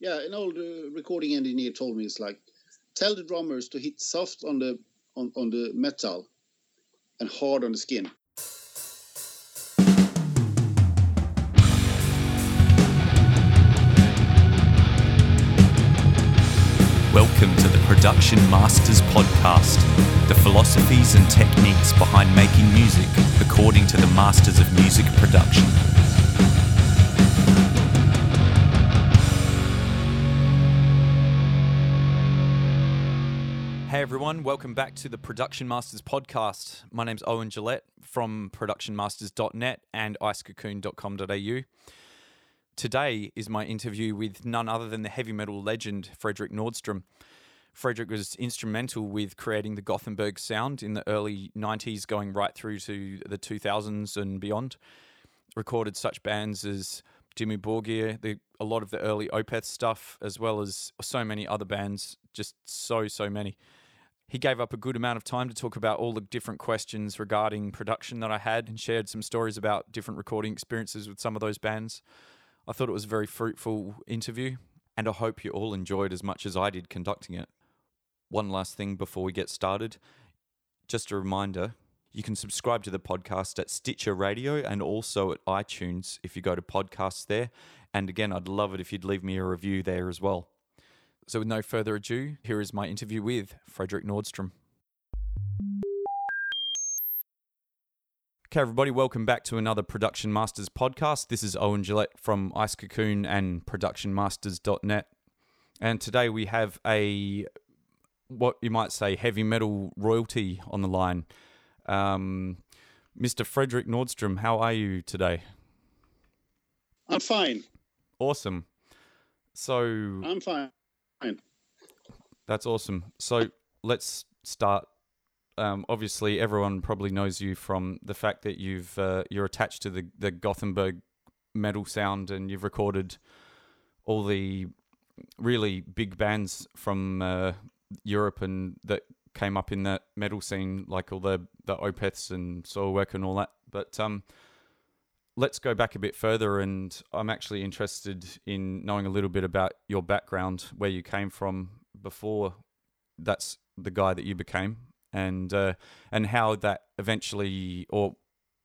yeah, an old uh, recording engineer told me it's like tell the drummers to hit soft on the on, on the metal and hard on the skin. Welcome to the Production Masters Podcast, the philosophies and techniques behind making music according to the masters of music production. Everyone, welcome back to the Production Masters podcast. My name's Owen Gillett from productionmasters.net and icecocoon.com.au. Today is my interview with none other than the heavy metal legend Fredrik Nordstrom. Fredrik was instrumental with creating the Gothenburg sound in the early 90s, going right through to the 2000s and beyond. Recorded such bands as Dimmu Borgir, the, a lot of the early Opeth stuff, as well as so many other bands, just so, so many he gave up a good amount of time to talk about all the different questions regarding production that I had and shared some stories about different recording experiences with some of those bands. I thought it was a very fruitful interview, and I hope you all enjoyed as much as I did conducting it. One last thing before we get started just a reminder you can subscribe to the podcast at Stitcher Radio and also at iTunes if you go to podcasts there. And again, I'd love it if you'd leave me a review there as well. So, with no further ado, here is my interview with Fredrik Nordstrom. Okay, everybody, welcome back to another Production Masters podcast. This is Owen Gillett from Ice Cocoon and ProductionMasters.net. And today we have a, what you might say, heavy metal royalty on the line. Um, Mr. Fredrik Nordstrom, how are you today? I'm fine. Awesome. So I'm fine. That's awesome. So let's start. Um, obviously, everyone probably knows you from the fact that you've uh, you're attached to the the Gothenburg metal sound, and you've recorded all the really big bands from uh, Europe and that came up in that metal scene, like all the the Opeths and Soilwork and all that. But um, let's go back a bit further, and I'm actually interested in knowing a little bit about your background, where you came from before that's the guy that you became, and uh, and how that eventually, or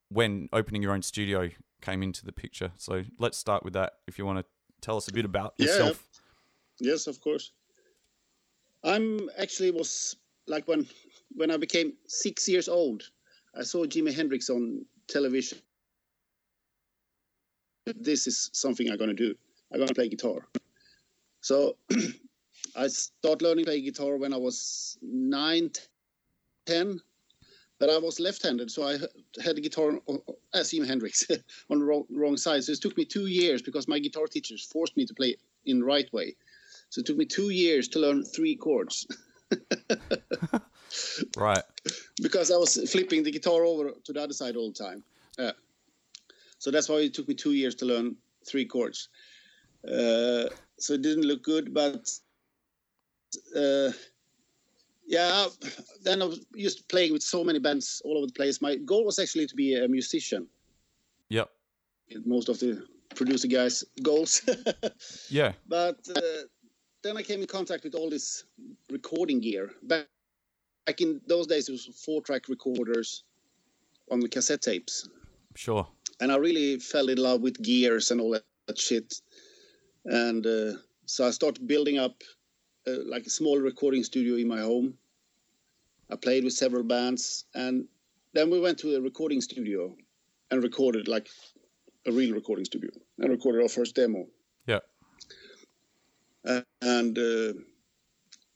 when opening your own studio came into the picture. So let's start with that. If you want to tell us a bit about yourself. Yeah. Yes, of course. I'm actually was like when when I became six years old, I saw Jimi Hendrix on television. This is something I'm gonna do. I'm gonna play guitar. So I started learning to play guitar when I was nine, ten, but I was left-handed, so I had the guitar as Jimi Hendrix on the wrong, wrong side. So it took me two years because my guitar teachers forced me to play in the right way. So it took me two years to learn three chords. right. Because I was flipping the guitar over to the other side all the time. Yeah. So that's why it took me two years to learn three chords. Uh, so it didn't look good, but uh, yeah, then I was used to playing with so many bands all over the place. My goal was actually to be a musician. Yeah. Most of the producer guys' goals. yeah. But uh, then I came in contact with all this recording gear. Back, back in those days, it was four-track recorders on the cassette tapes. Sure. And I really fell in love with gears and all that shit. And uh, so I started building up uh, like a small recording studio in my home. I played with several bands, and then we went to a recording studio and recorded like a real recording studio and recorded our first demo. Yeah. Uh, and uh,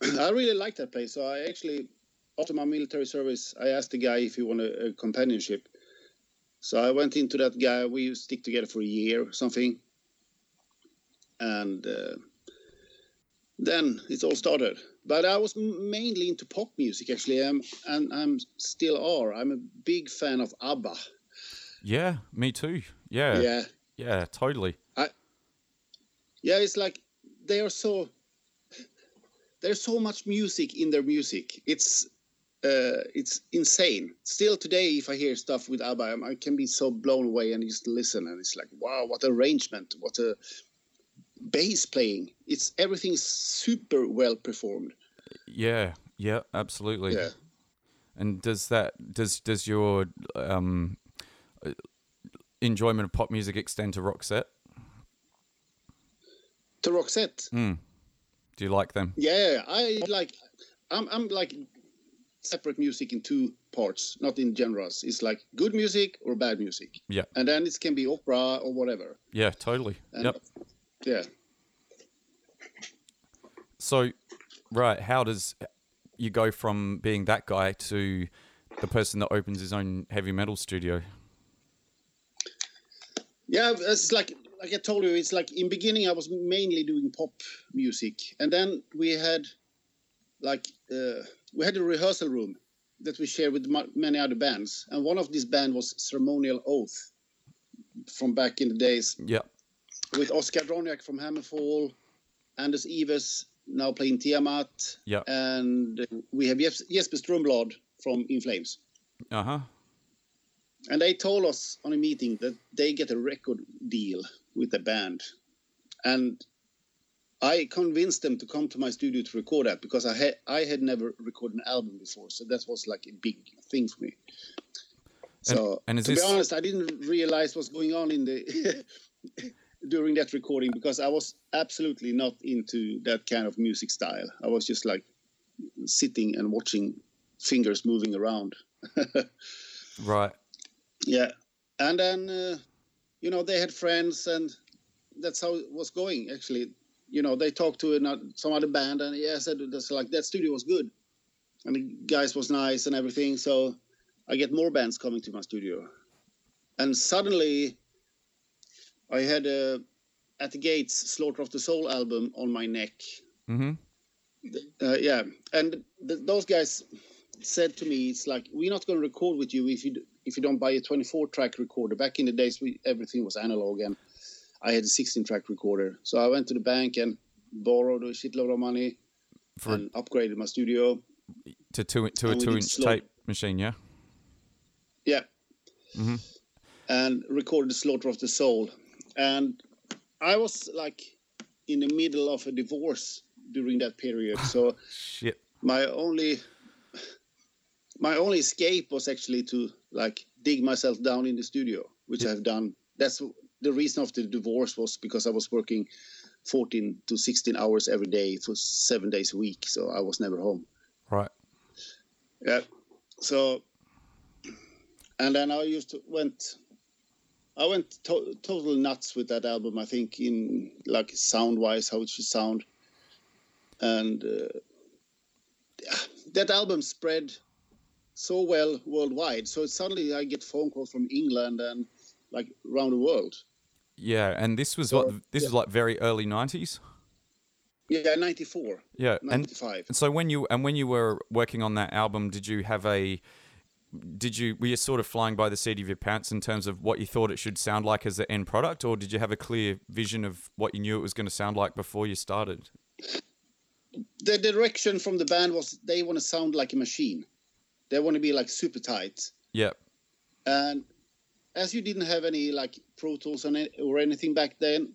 I really liked that place. So I actually, after my military service, I asked the guy if he wanted a companionship. So I went into that guy. We stick together for a year or something, and uh, then it all started. But I was mainly into pop music actually, um, and I'm still are. I'm a big fan of ABBA. Yeah, me too. Yeah, yeah, yeah, totally. I, yeah, it's like they are so. There's so much music in their music. It's uh, it's insane. Still today, if I hear stuff with ABBA, I can be so blown away and just listen, and it's like, wow, what arrangement, what a bass playing. It's everything's super well performed. Yeah, yeah, absolutely. Yeah. And does that does does your um, uh, enjoyment of pop music extend to Roxette? To Roxette, Mm. Do you like them? yeah, I like. I'm I'm like separate music in two parts, not in genres. It's like good music or bad music, Yeah, and then it can be opera or whatever. yeah, totally. And yep. Yeah. So, right, how does you go from being that guy to the person that opens his own heavy metal studio? Yeah, it's like like I told you, it's like in beginning I was mainly doing pop music, and then we had like uh, we had a rehearsal room that we shared with many other bands, and one of these bands was Ceremonial Oath from back in the days Yeah, with Oscar Dronjak from Hammerfall, Anders Iwers now playing Tiamat, yeah, and we have Jes- Jesper Strömblad from In Flames. uh huh. And they told us on a meeting that they get a record deal with the band. And I convinced them to come to my studio to record that because I had I had never recorded an album before, so that was like a big thing for me. So and is to this- be honest, I didn't realize what's going on in the during that recording because I was absolutely not into that kind of music style. I was just like sitting and watching fingers moving around. Right. Yeah, and then uh, you know they had friends, and that's how it was going. Actually, you know they talked to another, some other band, and yeah, I said that's like that studio was good, and the guys was nice and everything. So I get more bands coming to my studio, and suddenly I had a at the gates Slaughter of the Soul album on my neck. Mm-hmm. Uh, yeah, and th- those guys said to me, "It's like we're not going to record with you if you d- if you don't buy a 24 track recorder." Back in the days, we everything was analog, and I had a 16 track recorder. So I went to the bank and borrowed a shitload of money For and upgraded my studio. to two to a two inch slow- tape machine, yeah. Yeah, Mhm. and recorded the Slaughter of the Soul, and I was like in the middle of a divorce during that period, so. Shit. my only my only escape was actually to like dig myself down in the studio which i've done that's the reason of the divorce was because i was working 14 to 16 hours every day for seven days a week so i was never home Right. yeah so and then i used to went i went to- total nuts with that album i think in like sound wise how it should sound and uh, that album spread so well worldwide. So suddenly I get phone calls from England and like around the world. Yeah, and this was So, what this was like very early nineties. Yeah, 94, Yeah, 95. And so when you and when you were working on that album, did you have a did you were you sort of flying by the seat of your pants in terms of what you thought it should sound like as the end product, or did you have a clear vision of what you knew it was going to sound like before you started? the direction from the band was they want to sound like a machine. They want to be like super tight. Yeah, And as you didn't have any like Pro Tools on it or anything back then,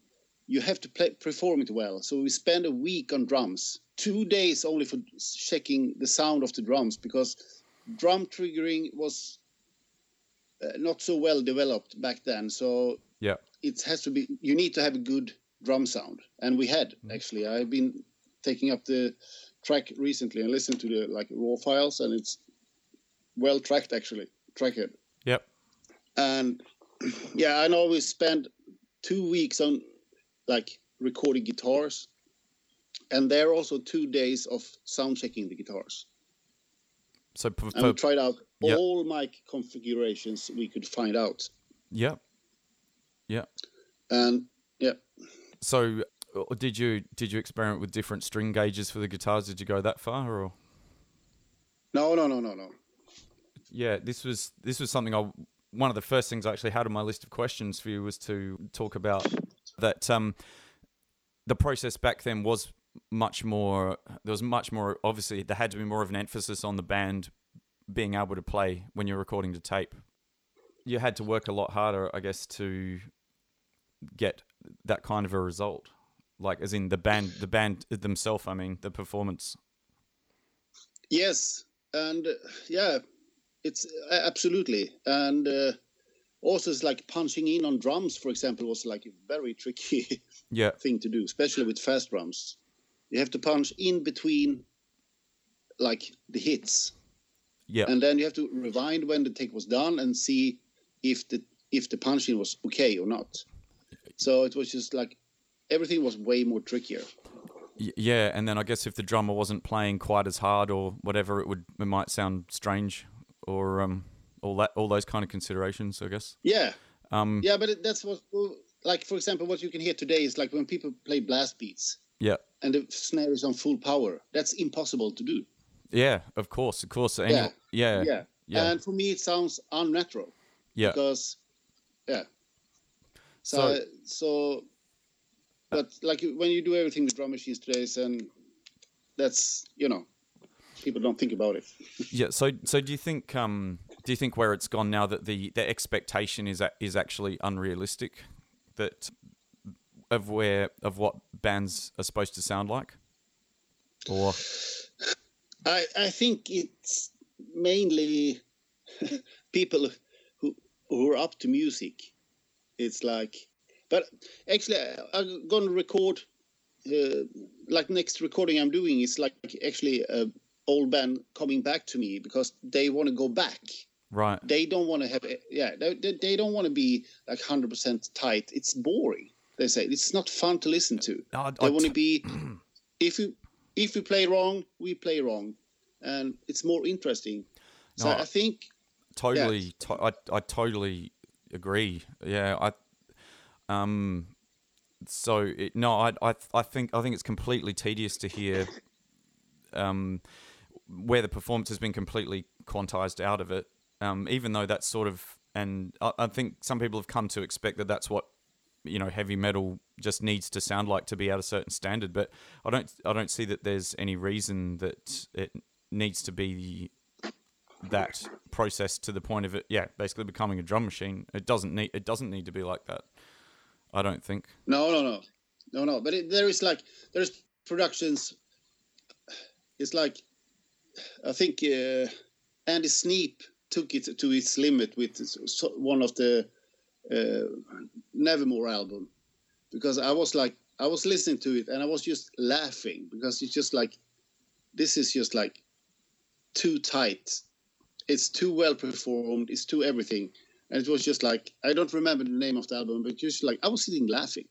you have to play, perform it well. So we spent a week on drums, two days only for checking the sound of the drums because drum triggering was uh, not so well developed back then. So yeah, it has to be you need to have a good drum sound. And we had actually. I've been taking up the track recently and listened to the like raw files and it's well tracked actually. Tracked and yeah i know we spent two weeks on like recording guitars. And there are also two days of sound checking the guitars. So p- and we tried out yeah. all mic configurations we could find out. Yeah, yeah. and yeah. So uh, did you did you experiment with different string gauges for the guitars? Did you go that far, or? No no no no no. Yeah, this was this was something I one of the first things I actually had on my list of questions for you was to talk about that um, the process back then was much more there was much more obviously there had to be more of an emphasis on the band being able to play when you're recording to tape. You had to work a lot harder, I guess, to get that kind of a result. Like, as in the band, the band themselves. I mean, the performance. Yes, and uh, yeah, it's uh, absolutely, and uh, also it's like punching in on drums, for example, was like a very tricky Yeah. thing to do, especially with fast drums. You have to punch in between, like the hits, Yeah. and then you have to rewind when the take was done and see if the if the punching was okay or not. So it was just like everything was way more trickier. Yeah, and then I guess if the drummer wasn't playing quite as hard or whatever, it would it might sound strange or um all that all those kind of considerations. I guess. Yeah, Um. yeah, but it, that's what like for example, what you can hear today is like when people play blast beats. Yeah. and the snare is on full power. That's impossible to do. Yeah. Of course. Of course. Any, Yeah. yeah. Yeah. Yeah. And for me, it sounds unnatural Yeah. because, yeah. So, So- so, but like when you do everything with drum machines today, and that's you know, people don't think about it. Yeah. So, so do you think um do you think where it's gone now that the the expectation is is actually unrealistic that of where of what bands are supposed to sound like, or I I think it's mainly people who who are up to music. It's like, but actually, I'm gonna record. Uh, like next recording I'm doing is like actually a old band coming back to me because they want to go back. right? They don't want to have yeah. They, they, don't want to be like hundred percent tight. It's boring. They say it's not fun to listen to. I- They want to be if you if you play wrong, we play wrong, and it's more interesting. So No, I think totally to- I, I totally agree yeah i um so it, no I, I i think i think it's completely tedious to hear um where the performance has been completely quantized out of it um even though that's sort of and I, I think some people have come to expect that that's what you know heavy metal just needs to sound like to be at a certain standard but i don't i don't see that there's any reason that it needs to be that process to the point of it yeah basically becoming a drum machine it doesn't need it doesn't need to be like that i don't think no, no, no, no, no. But it, there is like there's productions. It's like I think uh, Andy Sneap took it to its limit with one of the uh, Nevermore album because I was like I was listening to it and I was just laughing because it's just like this is just like too tight. It's too well performed. It's too everything, and it was just like I don't remember the name of the album, but just like I was sitting laughing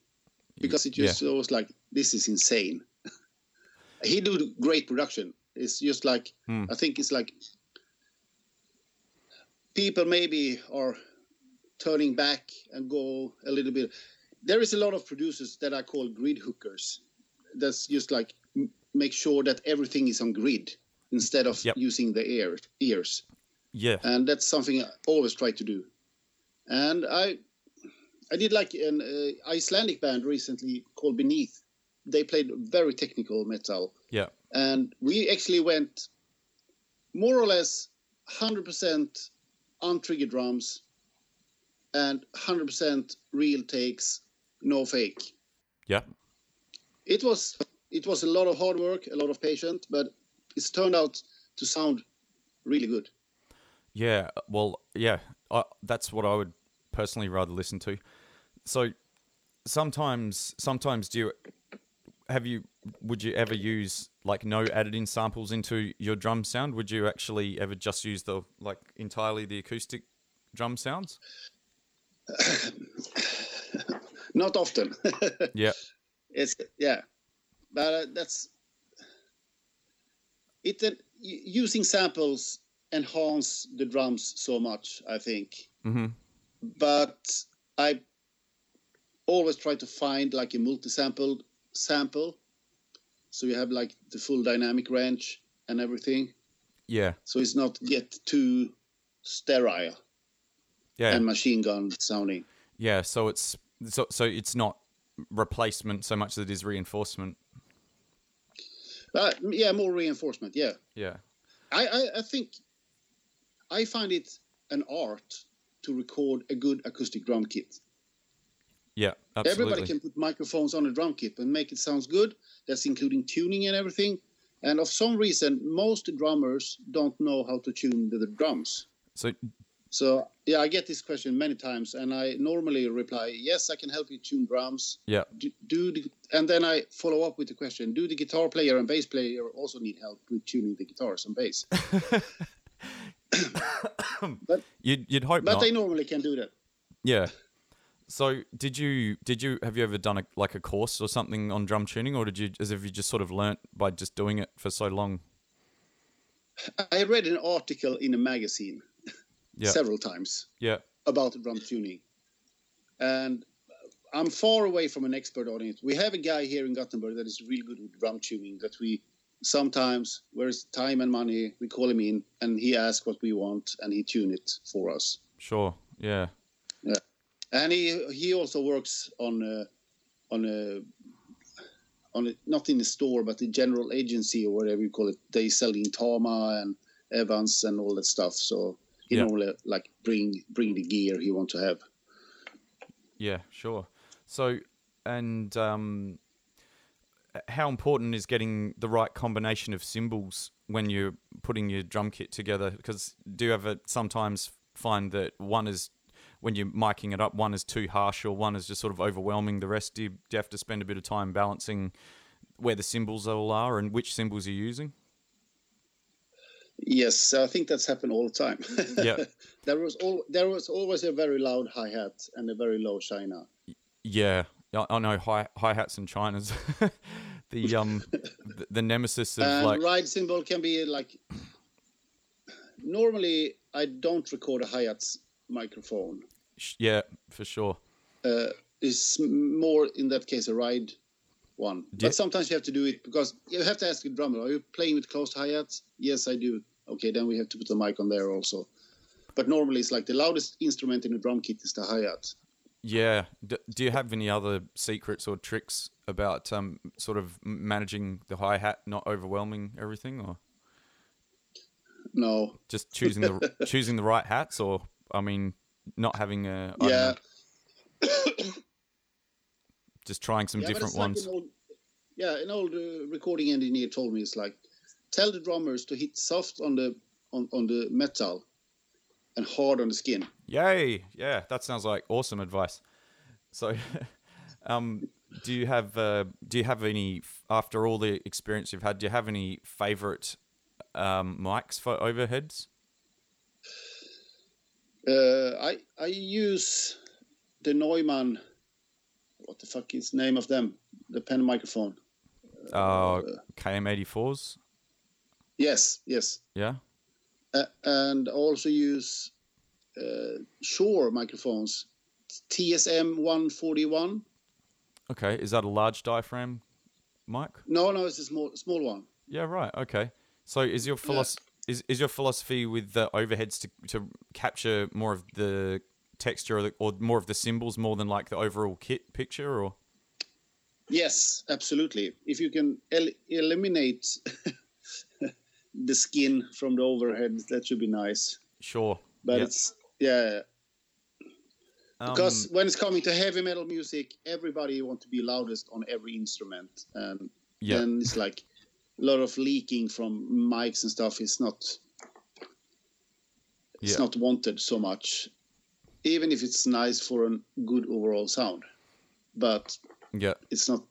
because it just was like this is insane. he did great production. It's just like Hmm. I think it's like people maybe are turning back and go a little bit. There is a lot of producers that I call grid hookers. That's just like m- make sure that everything is on grid instead of Yep. using the ear ears, yeah and that's something I always try to do. And I, I did like an uh, Icelandic band recently called Beneath. They played very technical metal, yeah and we actually went more or less 100% untriggered drums and 100% real takes no fake. Yeah. It was it was a lot of hard work a lot of patience but it's turned out to sound really good. Yeah, well, yeah, I, that's what I would personally rather listen to. So sometimes, sometimes do you have you would you ever use like no added in samples into your drum sound? Would you actually ever just use the like entirely the acoustic drum sounds? not often. Yeah, it's yeah. But uh, that's it uh, using samples enhance the drums so much i think. Hmm but I always try to find like a multi-sample sample, so you have like the full dynamic range and everything, yeah, so it's not yet too sterile yeah, and machine gun sounding. yeah. So it's so so it's not replacement so much as it is reinforcement. But yeah, more reinforcement. Yeah, Yeah, I, I I think I find it an art to record a good acoustic drum kit. Yeah, absolutely. Everybody can put microphones on a drum kit and make it sounds good. That's including tuning and everything. And of some reason, most drummers don't know how to tune the, the drums. So So yeah, I get this question many times, and I normally reply, "Yes, I can help you tune drums." yeah, Do, do the, and then I follow up with the question: Do the guitar player and bass player also need help with tuning the guitars and bass? but you'd you'd hope but not. they normally can do that. Yeah. So did you did you have you ever done a like a course or something on drum tuning, or did you as if you just sort of learnt by just doing it for so long? I read an article in a magazine Yeah. several times Yeah. about drum tuning, and I'm far away from an expert audience. We have a guy here in Gothenburg that is really good with drum tuning. That we sometimes, where's time and money, we call him in, and he asks what we want, and he tune it for us. Sure. Yeah. And he he also works on a, on a on a, not in the store but the general agency or whatever you call it they sell in Tama and Evans and all that stuff so he Yeah. normally like bring bring the gear he want to have Yeah. Sure. So and um, how important is getting the right combination of cymbals when you're putting your drum kit together? Because do you ever sometimes find that one is when you're miking it up, one is too harsh or one is just sort of overwhelming the rest? Do you, do you have to spend a bit of time balancing where the symbols all are and which symbols you're using? yes I think that's happened all the time Yeah. there was all there was always a very loud hi hat and a very low china Yeah, I, know hi hi hats and chinas. the um the, the nemesis of and like ride cymbal can be like normally I don't record a hi hat microphone yeah for sure. uh, is more in that case a ride one. Yeah. But sometimes you have to do it because you have to ask the drummer, are you playing with closed hi-hats? Yes, I do. Okay, then we have to put the mic on there also. But normally it's like the loudest instrument in the drum kit is the hi-hat. Yeah. D- do you have any other secrets or tricks about um sort of managing the hi hat, not overwhelming everything, or No. just choosing the choosing the right hats, or I mean, not having a yeah. just trying some yeah, different like ones. an old, yeah, an old uh, recording engineer told me it's like tell the drummers to hit soft on the on, on the metal and hard on the skin. Yay! Yeah, that sounds like awesome advice. So, um, do you have uh, do you have any after all the experience you've had? Do you have any favorite um, mics for overheads? Uh, I I use the Neumann. What the fuck is the name of them? The pen microphone. Uh, KM84s. Yes, yes. Yeah. Uh, and also use uh, Shure microphones. KSM 141. Okay. Is that a large diaphragm mic? No, no, it's a small small one. Yeah. Right. Okay. So, is your philosophy is, is your philosophy with the overheads to to capture more of the texture or, the, or more of the symbols more than like the overall kit picture or Yes, absolutely. If you can el- eliminate the skin from the overhead, that should be nice. sure But Yeah. it's yeah, Um, because when it's coming to heavy metal music, everybody want to be loudest on every instrument, and Yeah. then it's like lot of leaking from mics and stuff. is not it's Yeah. not wanted so much, even if it's nice for a good overall sound, but yeah it's not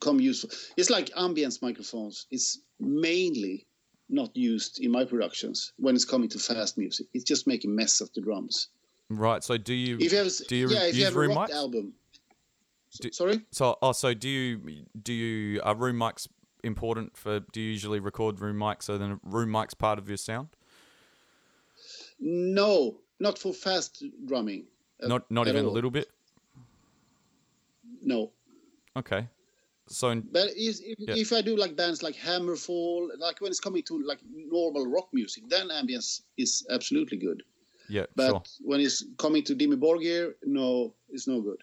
come useful. It's like ambience microphones. It's mainly not used in my productions when it's coming to fast music. It's just making mess of the drums. Right. So do you If you have, do you yeah, if you have a room rock mics? album. Do- Sorry. So oh, so do you do you are room mics important for? Do you usually record room mics? So then room mics part of your sound? No, not for fast drumming. Uh, not not at even a little bit. No, Okay. So in, but is, if, Yeah. if I do like bands like Hammerfall, like when it's coming to like normal rock music, then ambience is absolutely good. yeah, But sure. when it's coming to Dimmu Borgir, no, it's no good.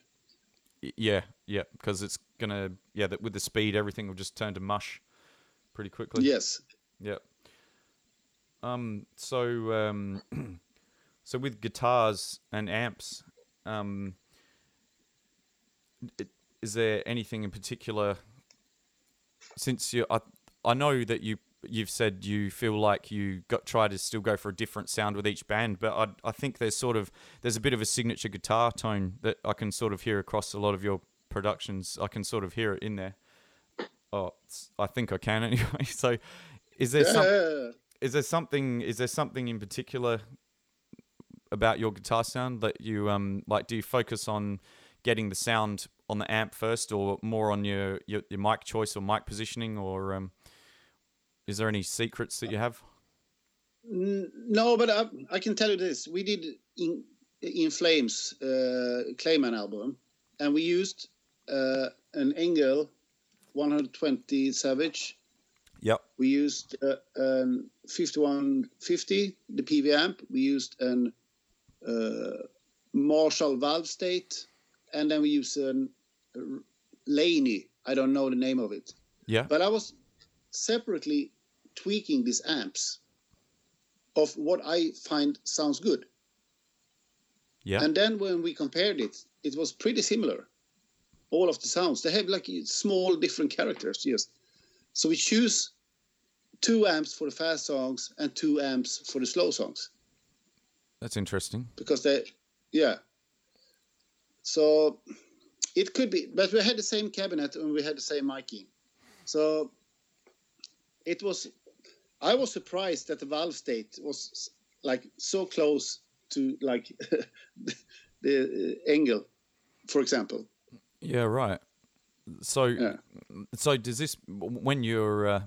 Yeah, yeah, because it's gonna yeah that with the speed everything will just turn to mush pretty quickly. Yes. Yeah. Um. So um. so with guitars and amps, um. is there anything in particular? Since you, I, I know that you you've said you feel like you got try to still go for a different sound with each band, but I I think there's sort of there's a bit of a signature guitar tone that I can sort of hear across a lot of your productions. I can sort of hear it in there. Oh, I think I can anyway. So, is there Yeah, some, is there something is there something in particular about your guitar sound that you um like? Do you focus on getting the sound on the amp first, or more on your your, your mic choice or mic positioning, or um, is there any secrets that you have? No, but I, I can tell you this: we did in in Flames uh, Clayman album, and we used uh, an ENGL 120 Savage. Yep. We used uh, an 5150, the PV amp. We used an uh, Marshall Valvestate, and then we used an uh, Laney. I don't know the name of it, Yeah. but I was separately tweaking these amps of what I find sounds good. Yeah. And then when we compared it, it was pretty similar. All of the sounds they have like small different characters. Yes. So we choose two amps for the fast songs and two amps for the slow songs That's interesting. because they, yeah. So it could be, but we had the same cabinet and we had the same miking. So it was. I was surprised that the Valvestate was like so close to like the ENGL, for example. Yeah. Right. So Yeah. so does this when you're uh,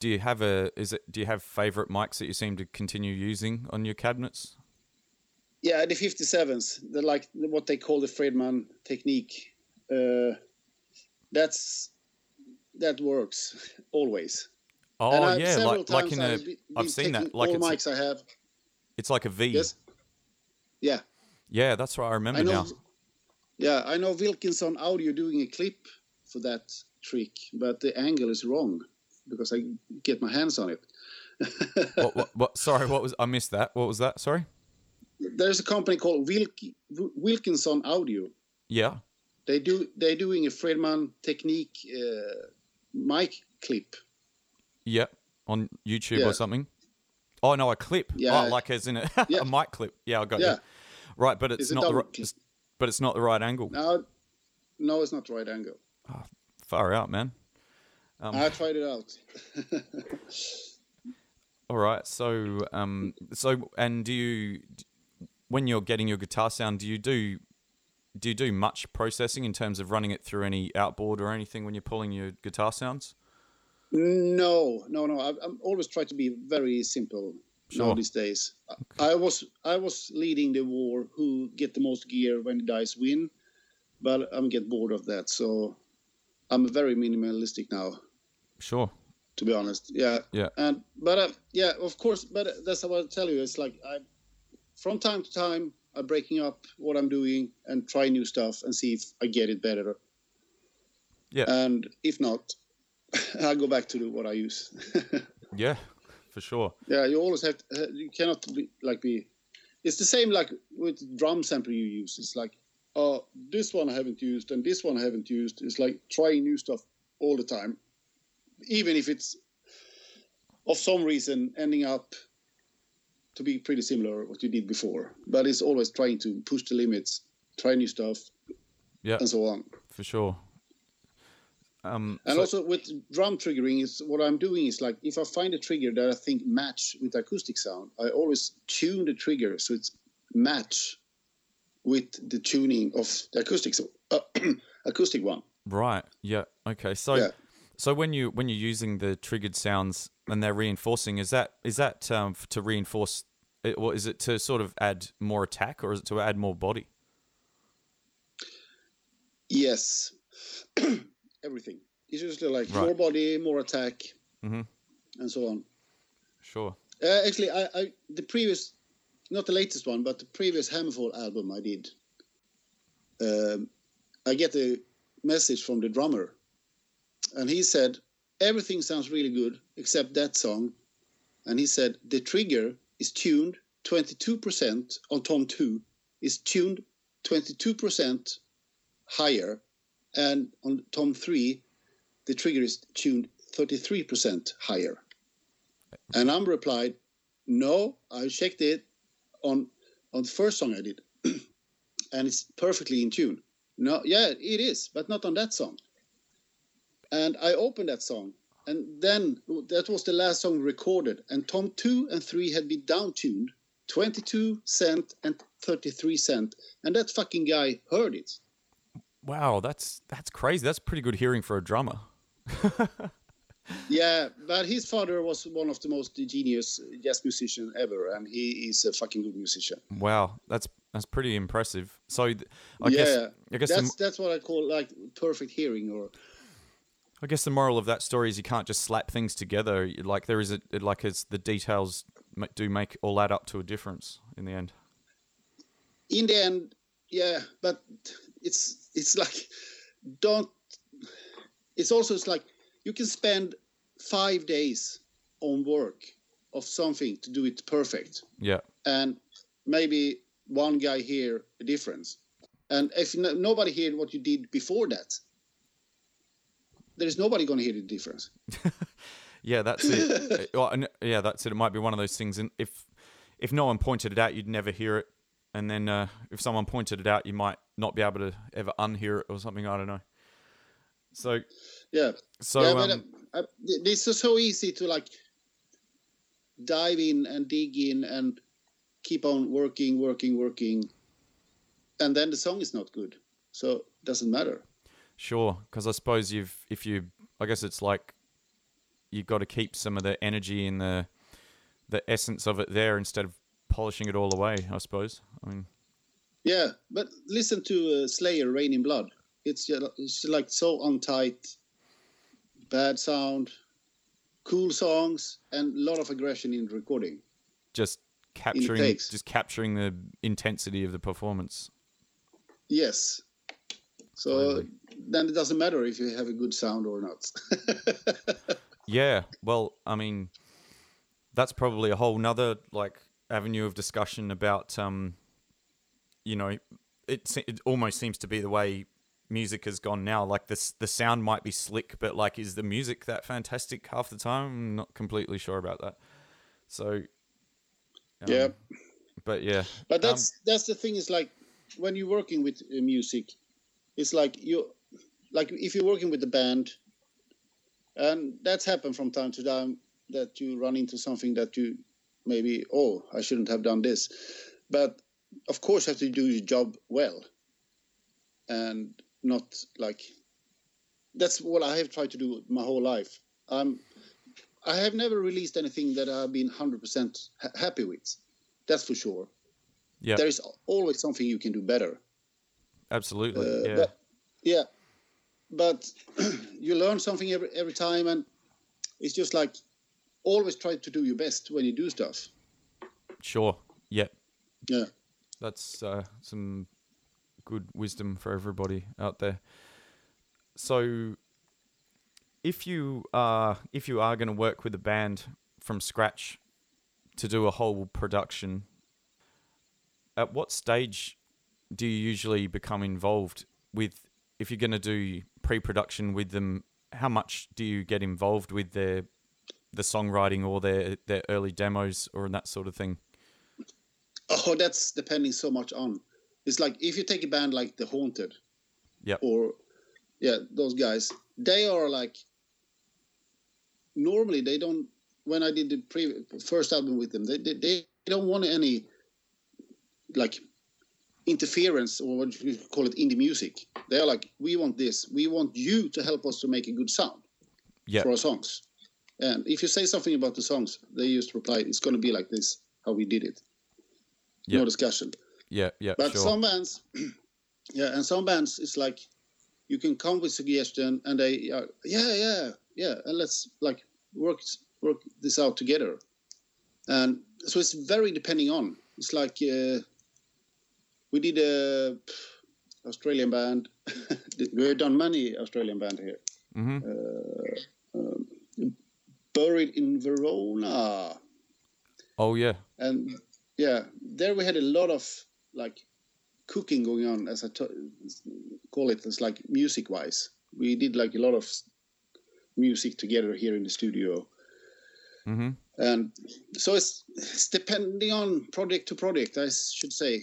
do you have a is it do you have favorite mics that you seem to continue using on your cabinets? Yeah, the 57s, the like what they call the Friedman technique. Uh, that's that works always. Oh yeah, like like in a I've be- I've seen that like all mics I have. it's like a V. Yes. Yeah, Yeah, that's right. I remember I know. now. Yeah, I know Wilkinson Audio doing a clip for that trick, but the angle is wrong because I get my hands on it. what, what, what, sorry, what was I missed that? What was that? Sorry. There's a company called Wilk- Wilkinson Audio. Yeah. They do they're doing a Friedman technique uh, mic clip. Yeah. On YouTube Yeah. or something. Oh no, a clip. Yeah. Oh, like as in a, Yeah. a mic clip. Yeah, I got Yeah. you. Right, but it's It's not the right. But it's not the right angle. No, no, it's not the right angle. Far out, man. Um, I tried it out. All right. So, um, so, and do you, when you're getting your guitar sound, do you do, do you do much processing in terms of running it through any outboard or anything when you're pulling your guitar sounds? No, no, no. I, I'm always try to be very simple now Sure. these days. I I was I was leading the war who get the most gear when the dice win, but I'm get bored of that. So I'm very minimalistic now, Sure. to be honest. Yeah. Yeah. And but uh, yeah, of course. But uh, that's what I tell you. It's like I, from time to time, I'm breaking up what I'm doing and try new stuff and see if I get it better. Yeah. And if not, I go back to what I use. Yeah, for sure. Yeah, you always have. To, uh, you cannot be like be. It's the same like with drum sample you use. It's like, oh, this one I haven't used and this one I haven't used. It's like trying new stuff all the time, even if it's of some reason ending up to be pretty similar what you did before. But it's always trying to push the limits, try new stuff, Yeah, and so on. for sure. Um, And so- also with drum triggering is what I'm doing is like if I find a trigger that I think match with acoustic sound, I always tune the trigger so it's match with the tuning of the acoustic so, uh, acoustic one. Right. Yeah. Okay. So, Yeah. so when you when you're using the triggered sounds and they're reinforcing, is that is that um, to reinforce? It, or is it to sort of add more attack, or is it to add more body? Yes, everything. It's usually like Right. more body, more attack, Mhm. and so on. Sure. Uh, actually, I, I the previous, not the latest one, but the previous Hammerfall album I did. Um, I get a message from the drummer, and he said everything sounds really good except that song, and he said the trigger is tuned 22% on tom two, is tuned 22% higher, and on Tom 3, the trigger is tuned 33% higher. And I'm replied, no, I checked it on on the first song I did, and it's perfectly in tune. No, yeah, it is, but not on that song. And I opened that song, and then that was the last song recorded, and Tom 2 and 3 had been down tuned 22 cent and 33 cent, and that fucking guy heard it. Wow, that's that's crazy. That's pretty good hearing for a drummer. yeah, but his father was one of the most genius jazz musicians ever, and he is a fucking good musician. Wow, that's that's pretty impressive. So, I yeah, guess I guess that's the, that's what I call like perfect hearing, or I guess the moral of that story is you can't just slap things together. Like there is a like it's the details do make all add up to a difference in the end. in the end, yeah, but it's it's like don't. It's also it's like you can spend five days on work of something to do it perfect, Yeah, and maybe one guy hear a difference, and if no, nobody heard what you did before that, there's nobody going to hear the difference. yeah, that's it. Yeah, that's it. It might be one of those things, and if if no one pointed it out, you'd never hear it. And then uh, if someone pointed it out, you might not be able to ever unhear it or something. I don't know. So Yeah, so yeah, but um, uh, th- this is so easy to like dive in and dig in and keep on working, working, working, and then the song is not good, so it doesn't matter. Sure, because I suppose you've if you I guess it's like you've got to keep some of the energy and the the essence of it there instead of polishing it all away. I suppose. I mean, Yeah, but listen to uh, Slayer, "Reign in Blood." It's it's like so untight, bad sound, cool songs, and a lot of aggression in recording. just capturing just capturing the intensity of the performance. Yes. So Totally. then it doesn't matter if you have a good sound or not. Yeah, well, I mean, that's probably a whole nother like avenue of discussion about, um, you know, it it almost seems to be the way music has gone now. Like this, the sound might be slick, but like, is the music that fantastic half the time? I'm not completely sure about that. So, um, Yeah. but yeah, But um, that's that's the thing is like when you're working with uh, music, it's like you like if you're working with a band, and that's happened from time to time that you run into something that you maybe oh I shouldn't have done this, but of course you have to do your job well, and not like that's what I have tried to do my whole life. Um, I have never released anything that I've been hundred percent ha- happy with. That's for sure yeah, there is always something you can do better. absolutely, Uh, yeah, But, yeah, but you learn something every every time, and it's just like always try to do your best when you do stuff. sure, yeah. Yeah, that's uh, some good wisdom for everybody out there. So, if you are if you are going to work with a band from scratch to do a whole production, at what stage do you usually become involved with? If you're going to do pre-production with them, how much do you get involved with their the songwriting or their their early demos or that sort of thing? oh, that's depending so much on. It's like if you take a band like The Haunted, yeah, or yeah, those guys, they are like normally they don't. When I did the pre- first album with them, they, they they don't want any like interference or what you call it indie music. They're like, we want this. We want you to help us to make a good sound Yeah, for our songs. And if you say something about the songs, they just reply, "It's going to be like this. How we did it." Yeah. No discussion. yeah, yeah. But sure. some bands, yeah, and some bands, it's like you can come with suggestion, and they, are, yeah, yeah, yeah, and let's like work work this out together. And so it's very depending on. It's like uh, we did a Australian band. We've done many Australian band here. hmm Buried in Verona. Oh yeah, and yeah, there we had a lot of like cooking going on. As I call it as like music wise. We did like a lot of music together here in the studio. Mm-hmm. And so it's, it's depending on project to project, I should say.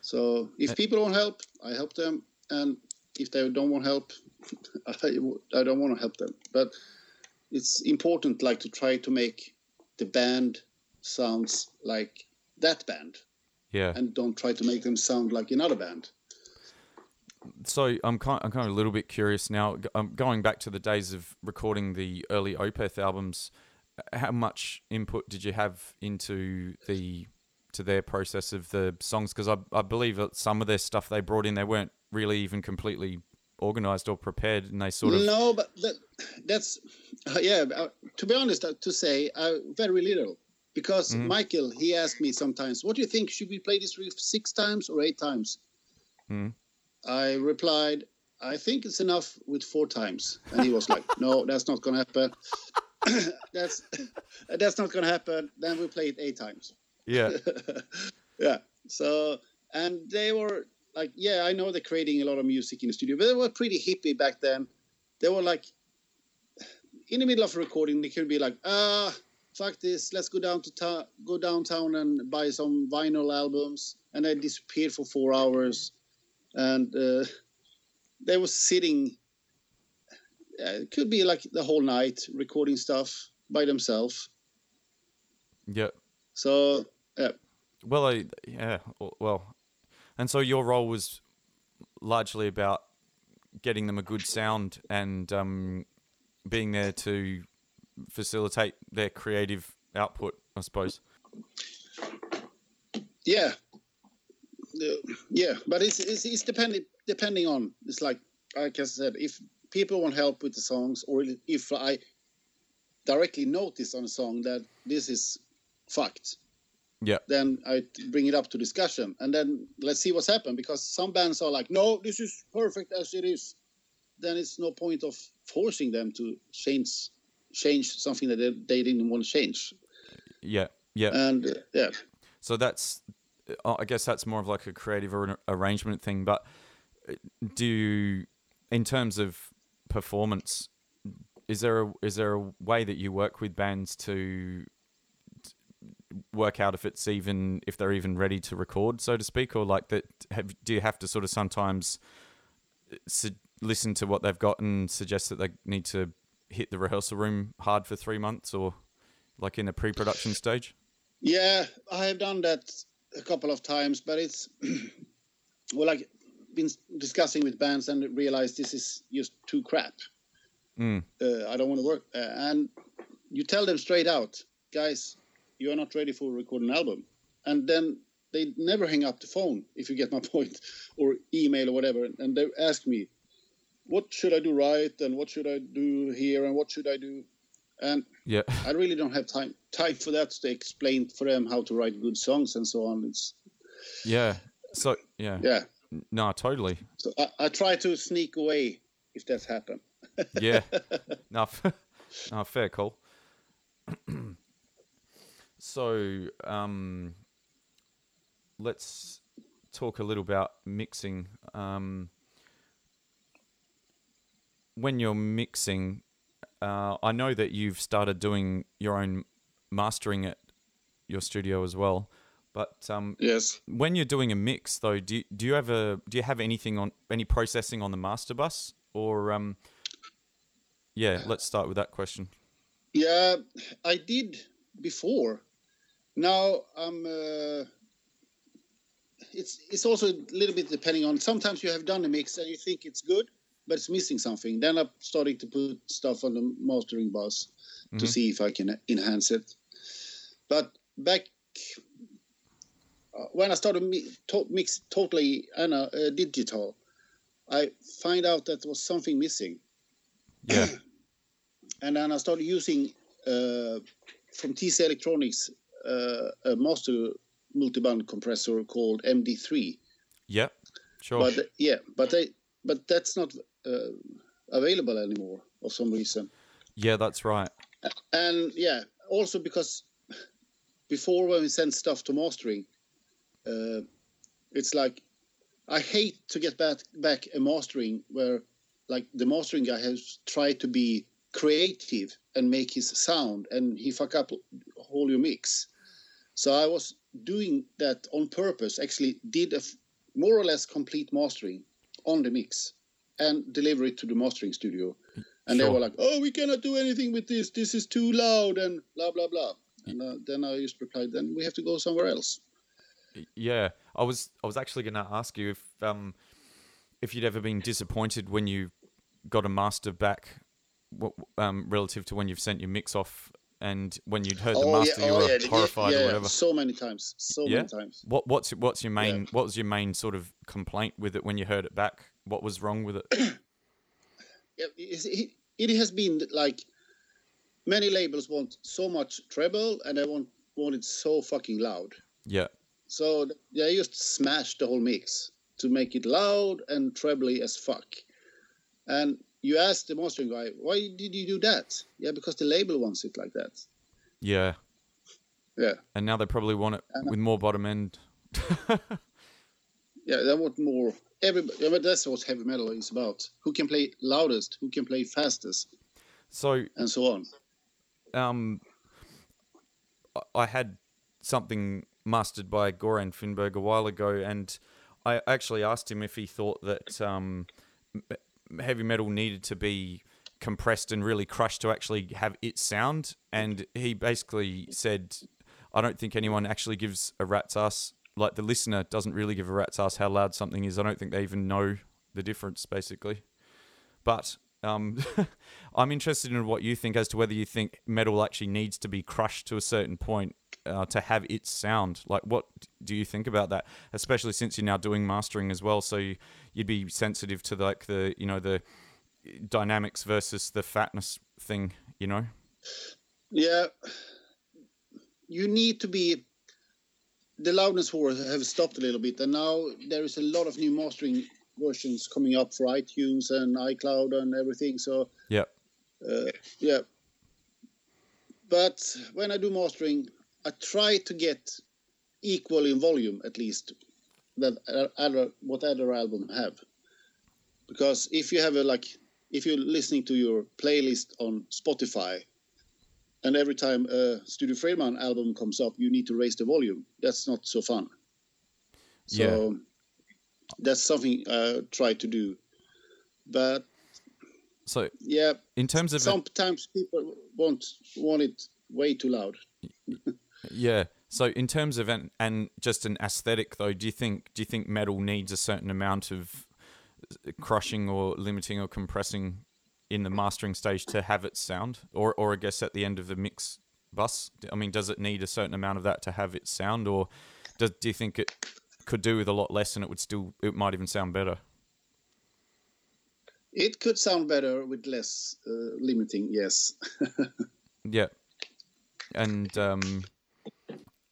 So if people want help, I help them, and if they don't want help, I, I don't want to help them. But it's important, like to try to make the band sounds like that band, Yeah. and don't try to make them sound like another band. So I'm kind, I'm kind of a little bit curious now. G- Um, going back to the days of recording the early Opeth albums, how much input did you have into the to their process of the songs? Because I, I believe that some of their stuff they brought in, they weren't really even completely organized or prepared, and they sort of No, but that, that's uh, yeah. Uh, to be honest, uh, to say uh, very little because Mhm. Michael he asked me sometimes, "What do you think? Should we play this riff six times or eight times?" Mhm. I replied, "I think it's enough with four times," and he was like, "No, that's not going to happen. that's that's not going to happen. Then we play it eight times." yeah, yeah. So and they were like, yeah, I know they're creating a lot of music in the studio, but they were pretty hippie back then. They were like, in the middle of recording, they could be like, ah, fuck this, let's go down to ta- go downtown and buy some vinyl albums, and they disappeared for four hours, and uh, they were sitting. Uh, it could be like the whole night recording stuff by themselves. yeah. So yeah. Well, I, yeah, well, and so your role was largely about getting them a good sound and um, being there to facilitate their creative output, I suppose. Yeah, yeah, but it's it's, it's depending depending on it's like like I said, if people want help with the songs, or if I directly notice on a song that this is fucked, Yeah, then I bring it up to discussion, and then let's see what's happened. Because some bands are like, no, this is perfect as it is. Then it's no point of forcing them to change change something that they, they didn't want to change. yeah, yeah. And uh, yeah, So that's, uh, I guess that's more of like a creative an arrangement thing. But uh, do you, in terms of performance, is there a, is there a way that you work with bands to work out if it's even if they're even ready to record, so to speak, or like that? Have, do you have to sort of sometimes uh, su- listen to what they've got and suggest that they need to hit the rehearsal room hard for three months, or like in a pre-production stage? Yeah, I have done that a couple of times, but it's well, like been discussing with bands and realized this is just too crap. Mm. Uh, I don't want to work, uh, and you tell them straight out, guys, you are not ready for a recording album, and then they never hang up the phone if you get my point, or email or whatever, and they ask me, what should I do right, and what should I do here, and what should I do, and Yeah. I really don't have time time for that to explain for them how to write good songs and so on. It's Yeah. So yeah. yeah. No, totally. So I, I try to sneak away if that's happened. Yeah. no, no, fair call. so, um, let's talk a little about mixing. Um, when you're mixing, uh, I know that you've started doing your own mastering at your studio as well. But um, Yes. when you're doing a mix though do you, do you have a do you have anything on any processing on the master bus or um yeah let's start with that question Yeah, I did before. Now I'm. Uh, it's it's also a little bit depending on. Sometimes you have done a mix and you think it's good, but it's missing something. Then I'm starting to put stuff on the mastering bus to Mhm. see if I can enhance it. But back uh, when I started mi- to- mix totally ana- uh, digital, I find out that there was something missing yeah and then I started using uh, from TC Electronics uh, a master multiband compressor called MD3. yeah sure But yeah, but they but that's not uh, available anymore for some reason. yeah that's right And yeah, also because before when we send stuff to mastering, uh, it's like I hate to get back back a mastering where like the mastering guy has tried to be creative and make his sound and he fuck up whole your mix. So I was doing that on purpose. Actually, did a f- more or less complete mastering on the mix and deliver it to the mastering studio. And Sure. they were like, "Oh, we cannot do anything with this. This is too loud," and blah blah blah. And uh, then I just replied, "Then we have to go somewhere else." Yeah, I was I was actually going to ask you if um if you'd ever been disappointed when you got a master back, what, um, relative to when you've sent your mix off and when you'd heard the oh, master, you oh, were yeah, yeah, horrified yeah, or whatever. So many times, so Yeah? many times. What what's what's your main what was your main sort of complaint with it when you heard it back? What was wrong with it? Yeah, it, it has been like many labels want so much treble and they want want it so fucking loud. yeah, So th- they just smashed the whole mix to make it loud and trebly as fuck. And you ask the mastering guy, why did you do that? Yeah, because the label wants it like that. yeah, Yeah, and now they probably want it with more bottom end. yeah, they want more. Everybody, yeah, but that's what heavy metal is about. Who can play loudest? Who can play fastest? So And so on. um, I- had something mastered by Goran Finnberg a while ago, and I actually asked him if he thought that um, heavy metal needed to be compressed and really crushed to actually have its sound, and he basically said, "I don't think anyone actually gives a rat's ass. Like the listener doesn't really give a rat's ass how loud something is. I don't think they even know the difference, basically." But um, I'm interested in what you think as to whether you think metal actually needs to be crushed to a certain point uh, to have its sound. Like, what do you think about that? Especially since you're now doing mastering as well, so you, you'd be sensitive to like the you know the dynamics versus the fatness thing. You know? Yeah, you need to be. The loudness war have stopped a little bit, and now there is a lot of new mastering versions coming up for iTunes and iCloud and everything. So Yeah. uh, yeah. But when I do mastering, I try to get equal in volume at least that other what other album have. Because if you have a like, if you're listening to your playlist on Spotify, and every time a Studio Fredman album comes up, you need to raise the volume. That's not so fun. So that's something I try to do. But So yeah, in terms of sometimes people want want it way too loud. Yeah. So in terms of an and just an aesthetic though, do you think do you think metal needs a certain amount of crushing or limiting or compressing in the mastering stage to have its sound, or or I guess at the end of the mix bus? I mean, does it need a certain amount of that to have its sound, or does, do you think it could do with a lot less and it would still it might even sound better? It could sound better with less uh, limiting, yes. Yeah. And um,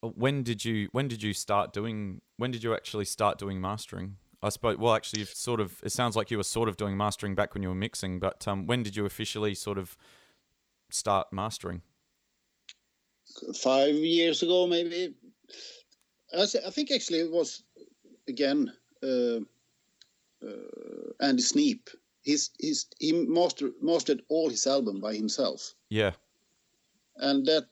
when did you when did you start doing when did you actually start doing mastering? I suppose well actually you've sort of it sounds like you were sort of doing mastering back when you were mixing, but um, when did you officially sort of start mastering? Five years ago, maybe. I, think actually it was again uh, uh, Andy Sneap. He's, he's, he mastered, mastered all his album by himself. Yeah. and that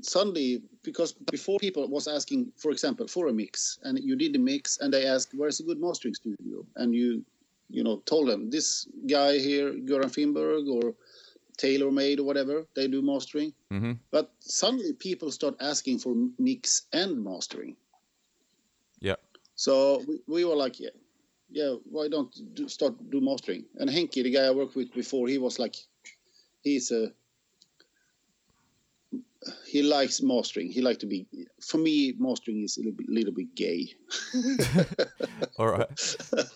suddenly because before people was asking for example for a mix and you did the mix and they asked where's a good mastering studio and you you know told them this guy here Göran Finnberg or Tailor Maid or whatever they do mastering Mm-hmm. but suddenly people start asking for mix and mastering Yeah. so we, we were like yeah yeah why don't do, start do mastering and Henke the guy I worked with before he was like he's a he likes mastering. He likes to be. For me, mastering is a little bit, little bit gay. All right.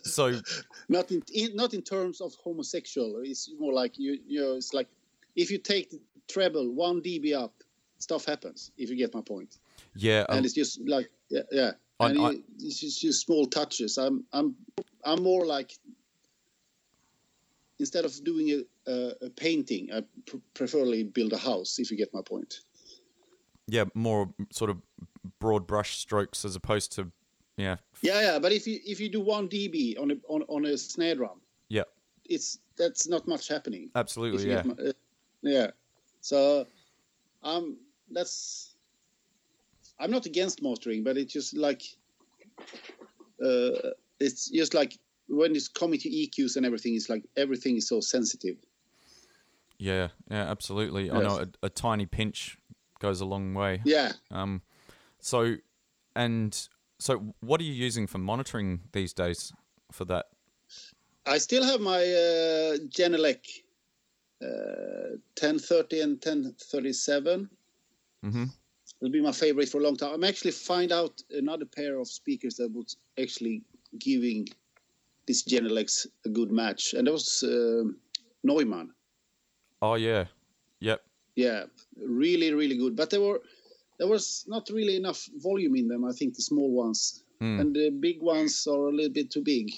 So Not in, in not in terms of homosexual. It's more like you you know. It's like if you take the treble one dB up, stuff happens. If you get my point. yeah, um, and it's just like yeah, yeah. I- and I- it's just, just small touches. I'm I'm I'm more like instead of doing a, a, a painting, I pr- preferably build a house. If you get my point. Yeah, more sort of broad brush strokes as opposed to Yeah. Yeah, yeah. But if you if you do one dB on a on, on a snare drum, Yeah. it's that's not much happening. Absolutely. Yeah. get uh, yeah. So, um, that's. I'm not against mastering, but it's just like. Uh, it's just like when it's coming to EQs and everything. It's like everything is so sensitive. Yeah. Yeah. Absolutely. I know a, a tiny pinch goes a long way. Yeah. Um, so, and so, what are you using for monitoring these days for that? I still have my uh, Genelec uh, 1030 and 1037. Mm-hmm. It'll be my favorite for a long time. I'm actually find out another pair of speakers that was actually giving this Genelecs a good match, and that was um Neumann. Oh yeah. Yep. Yeah, really, really good. But there were there was not really enough volume in them. I think the small ones Mm. and the big ones are a little bit too big.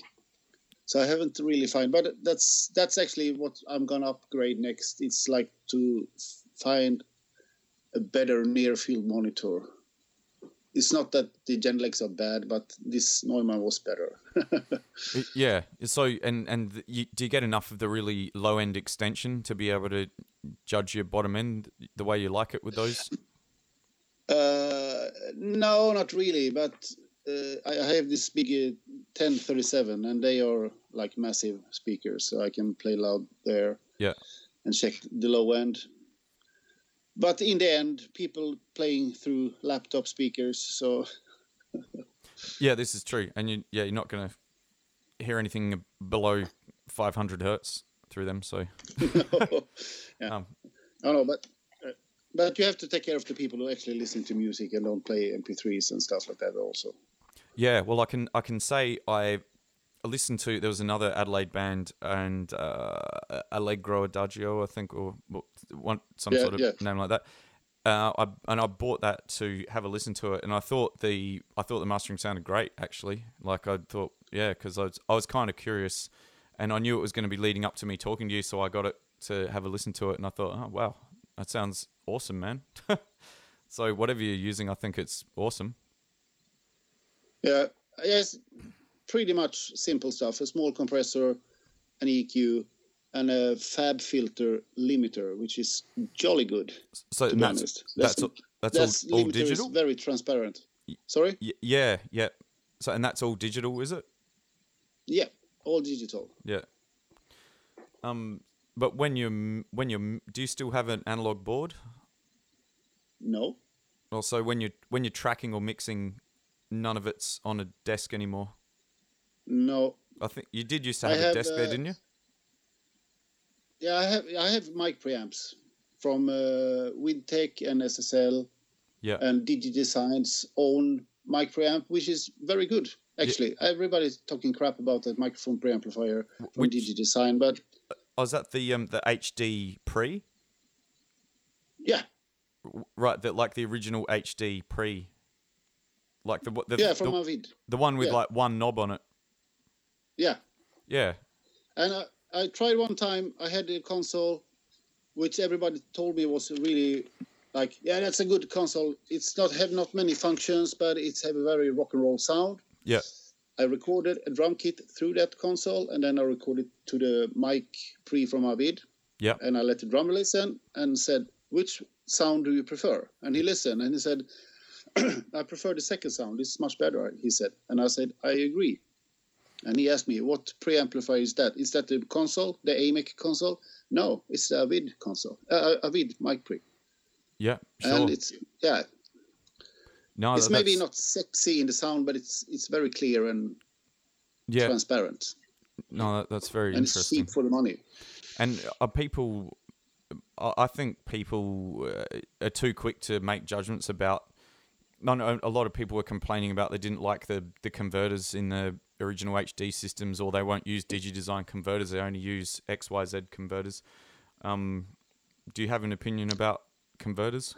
So I haven't really found, but that's that's actually what I'm gonna upgrade next. It's like to find a better near field monitor. It's not that the Genelecs are bad, but this Neumann was better. Yeah. So, and and you, do you get enough of the really low end extension to be able to judge your bottom end the way you like it with those? Uh, no, not really. But uh, I, I have this big uh, 1037, and they are like massive speakers, so I can play loud there. Yeah. And check the low end. But in the end, people playing through laptop speakers, so Yeah, this is true. And you, yeah, you're not going to hear anything below 500 hertz through them. So, yeah. um, I know, but uh, but you have to take care of the people who actually listen to music and don't play MP3s and stuff like that. Also, Yeah, well, I can I can say I listened to there was another Adelaide band and uh, Allegro Adagio, I think, or one some Yeah, sort of yeah. name like that. Uh, I and I bought that to have a listen to it, and I thought the I thought the mastering sounded great actually. Like I thought, yeah, because I was I was kind of curious, and I knew it was going to be leading up to me talking to you, so I got it to have a listen to it, and I thought, oh wow, that sounds awesome, man. so whatever you're using, I think it's awesome. yeah, yes, pretty much simple stuff: a small compressor, an EQ, and a FabFilter limiter, which is jolly good. So that's honest, that's all, that's, that's all, all digital. very transparent. Sorry, Y- yeah, yeah. So and that's all digital, is it? yeah, all digital. Yeah. Um, but when you when you do you still have an analog board? No, Also, when you when you're tracking or mixing, none of it's on a desk anymore. No. I think you did used to I have, a have, desk there, uh, didn't you? Yeah, I have I have mic preamps from uh, Vintech and SSL Yeah. and DigiDesign's own mic preamp, which is very good. Actually, everybody's talking crap about that microphone preamplifier from Which- DigiDesign, but Oh, is that the um the HD pre? yeah, Right, that like the original HD pre. Like the what the yeah, from the, Avid, the one with yeah. like one knob on it. Yeah. Yeah. And I, I tried one time. I had a console, which everybody told me was really like, yeah, that's a good console. It's not have not many functions, but it's have a very rock and roll sound. Yeah. I recorded a drum kit through that console, and then I recorded to the mic pre from Avid, Yeah. and I let the drummer listen and said, "Which sound do you prefer?" And he listened, and he said, "I prefer the second sound. It's much better." He said, and I said, "I agree." And he asked me, "What preamplifier is that? Is that the console, the AMEK console?" No, it's the Avid console, uh, Avid mic pre, Yeah. Sure. and it's yeah, no, it's maybe not sexy in the sound, but it's it's very clear and Yeah. transparent, No, that, that's very and interesting. cheap for the money. And are people? I I think people uh, are too quick to make judgments about. No, no, a lot of people were complaining about they didn't like the the converters in the original HD systems, or they won't use DigiDesign converters. They only use XYZ converters. Um, do you have an opinion about converters?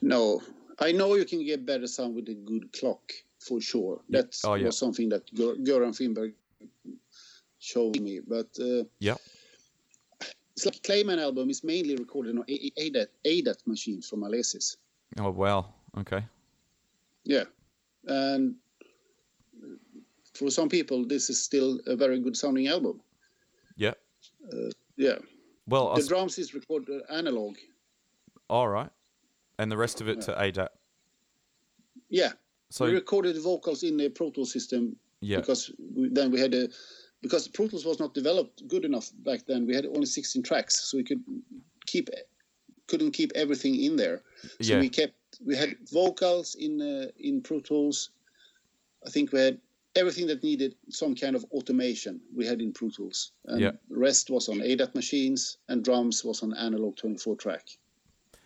No, I know you can get better sound with a good clock for sure. That Oh, yeah. was something that Gör- Göran Finnberg showed me. But uh, Yeah. it's like Clayman album is mainly recorded on ADAT, ADAT machines from Alesis. Oh wow. Okay. Yeah, and for some people, this is still a very good sounding album. Yeah. Uh, yeah. Well, the drums is recorded analog. All right, and the rest of it yeah. to ADAT. Yeah. So we recorded the vocals in the Pro Tools system. Yeah. Because we, then we had a because Pro Tools was not developed good enough back then. We had only 16 tracks, so we could keep couldn't keep everything in there. So yeah. we kept we had vocals in uh, in Pro Tools. I think we had everything that needed some kind of automation we had in Pro Tools. And yeah. rest was on ADAT machines and drums was on analog 24 track.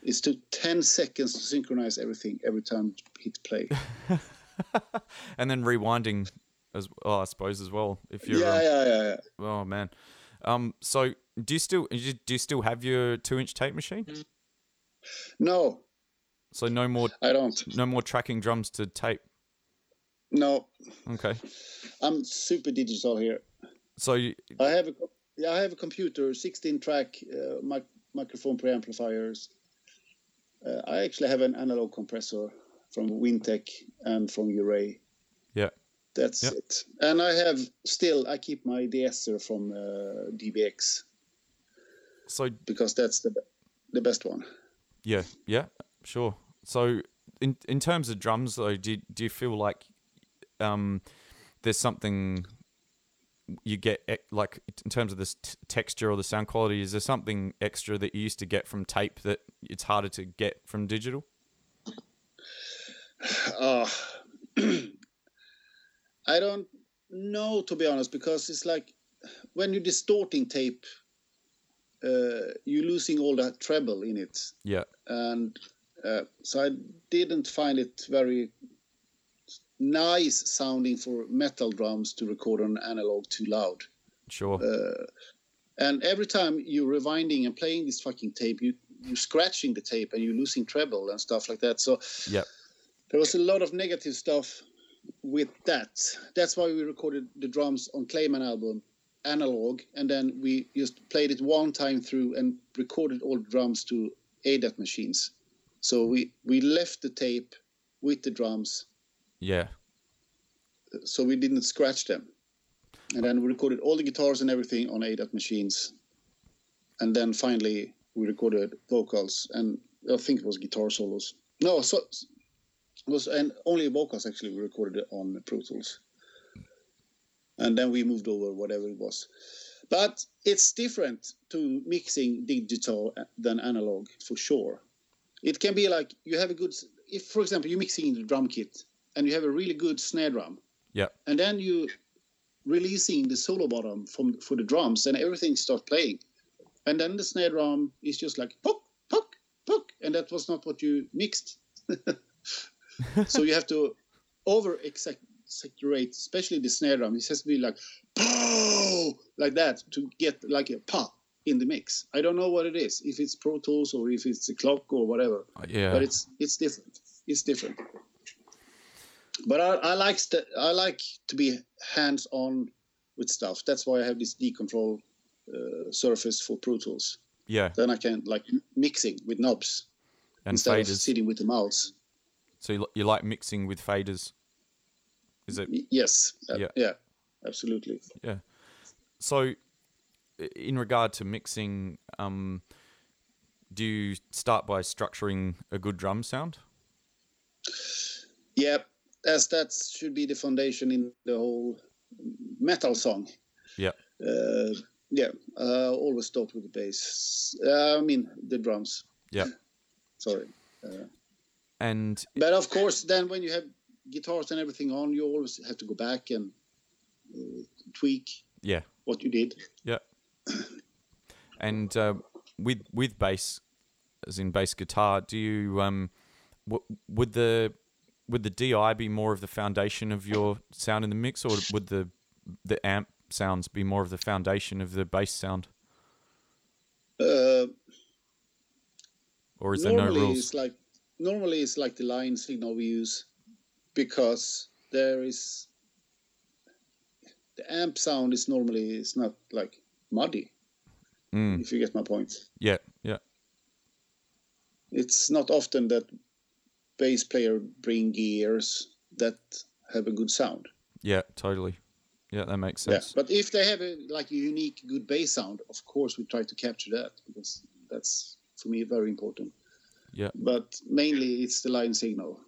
It took 10 seconds to synchronize everything every time hit play. and then rewinding as well, I suppose as well. If you're yeah, um, yeah, yeah, yeah. Oh man. Um. So do you still do you still have your two inch tape machine? No. So no more. I don't. No more tracking drums to tape. No. Okay. I'm super digital here. So you, I have a yeah I have a computer, 16 track uh, mic- microphone preamplifiers. Uh, I actually have an analog compressor from Vintech and from UREI. Yeah. That's yep. it. And I have still I keep my de-esser from uh, DBX. So because that's the the best one. Yeah, yeah, sure. So in in terms of drums though, do do you feel like um there's something you get like in terms of this t- texture or the sound quality is there something extra that you used to get from tape that it's harder to get from digital uh, I don't know to be honest because it's like when you're distorting tape, uh, you're losing all that treble in it. Yeah. And uh, so I didn't find it very nice sounding for metal drums to record on analog too loud. Sure. Uh, and every time you're rewinding and playing this fucking tape, you you're scratching the tape and you're losing treble and stuff like that. So yeah, there was a lot of negative stuff with that. That's why we recorded the drums on Clayman album analog, and then we just played it one time through and recorded all the drums to ADAT machines. So we we left the tape with the drums. Yeah. So we didn't scratch them, and then we recorded all the guitars and everything on ADAT machines, and then finally we recorded vocals and I think it was guitar solos. No, so was and only vocals actually we recorded on Pro Tools, and then we moved over whatever it was. But it's different to mixing digital than analog for sure. It can be like you have a good, if for example you're mixing the drum kit and you have a really good snare drum, yeah, and then you releasing the solo bottom from for the drums and everything starts playing, and then the snare drum is just like poke poke poke, and that was not what you mixed. so you have to over exaggerate, especially the snare drum. It has to be like pow like that to get like a pop in the mix. I don't know what it is, if it's Pro Tools or if it's a clock or whatever. Uh, yeah, but it's it's different. It's different. But I, I like st- I like to be hands on with stuff. That's why I have this D-Control uh, surface for Pro Tools. Yeah. Then I can like mixing with knobs and instead faders. of sitting with the mouse. So you, you like mixing with faders? Is it? Yes. Uh, yeah. Yeah. Absolutely. Yeah. So, in regard to mixing, um, do you start by structuring a good drum sound? Yeah, as that should be the foundation in the whole metal song. Yeah. Uh, yeah. Uh, always start with the bass. Uh, I mean the drums. Yeah. Sorry. Uh, and but of course, then when you have guitars and everything on, you always have to go back and uh, tweak. Yeah. What you did. Yeah. and uh, with with bass, as in bass guitar, do you um, w- would the would the DI be more of the foundation of your sound in the mix, or would the the amp sounds be more of the foundation of the bass sound? Uh, or is there no rules? It's like normally it's like the line signal we use because there is the amp sound is normally it's not like muddy mm. if you get my point yeah yeah it's not often that bass player bring gears that have a good sound. Yeah, totally. Yeah, that makes Yeah, sense. but if they have a like a unique good bass sound, of course we try to capture that because that's for me very important. Yeah. But mainly it's the line signal.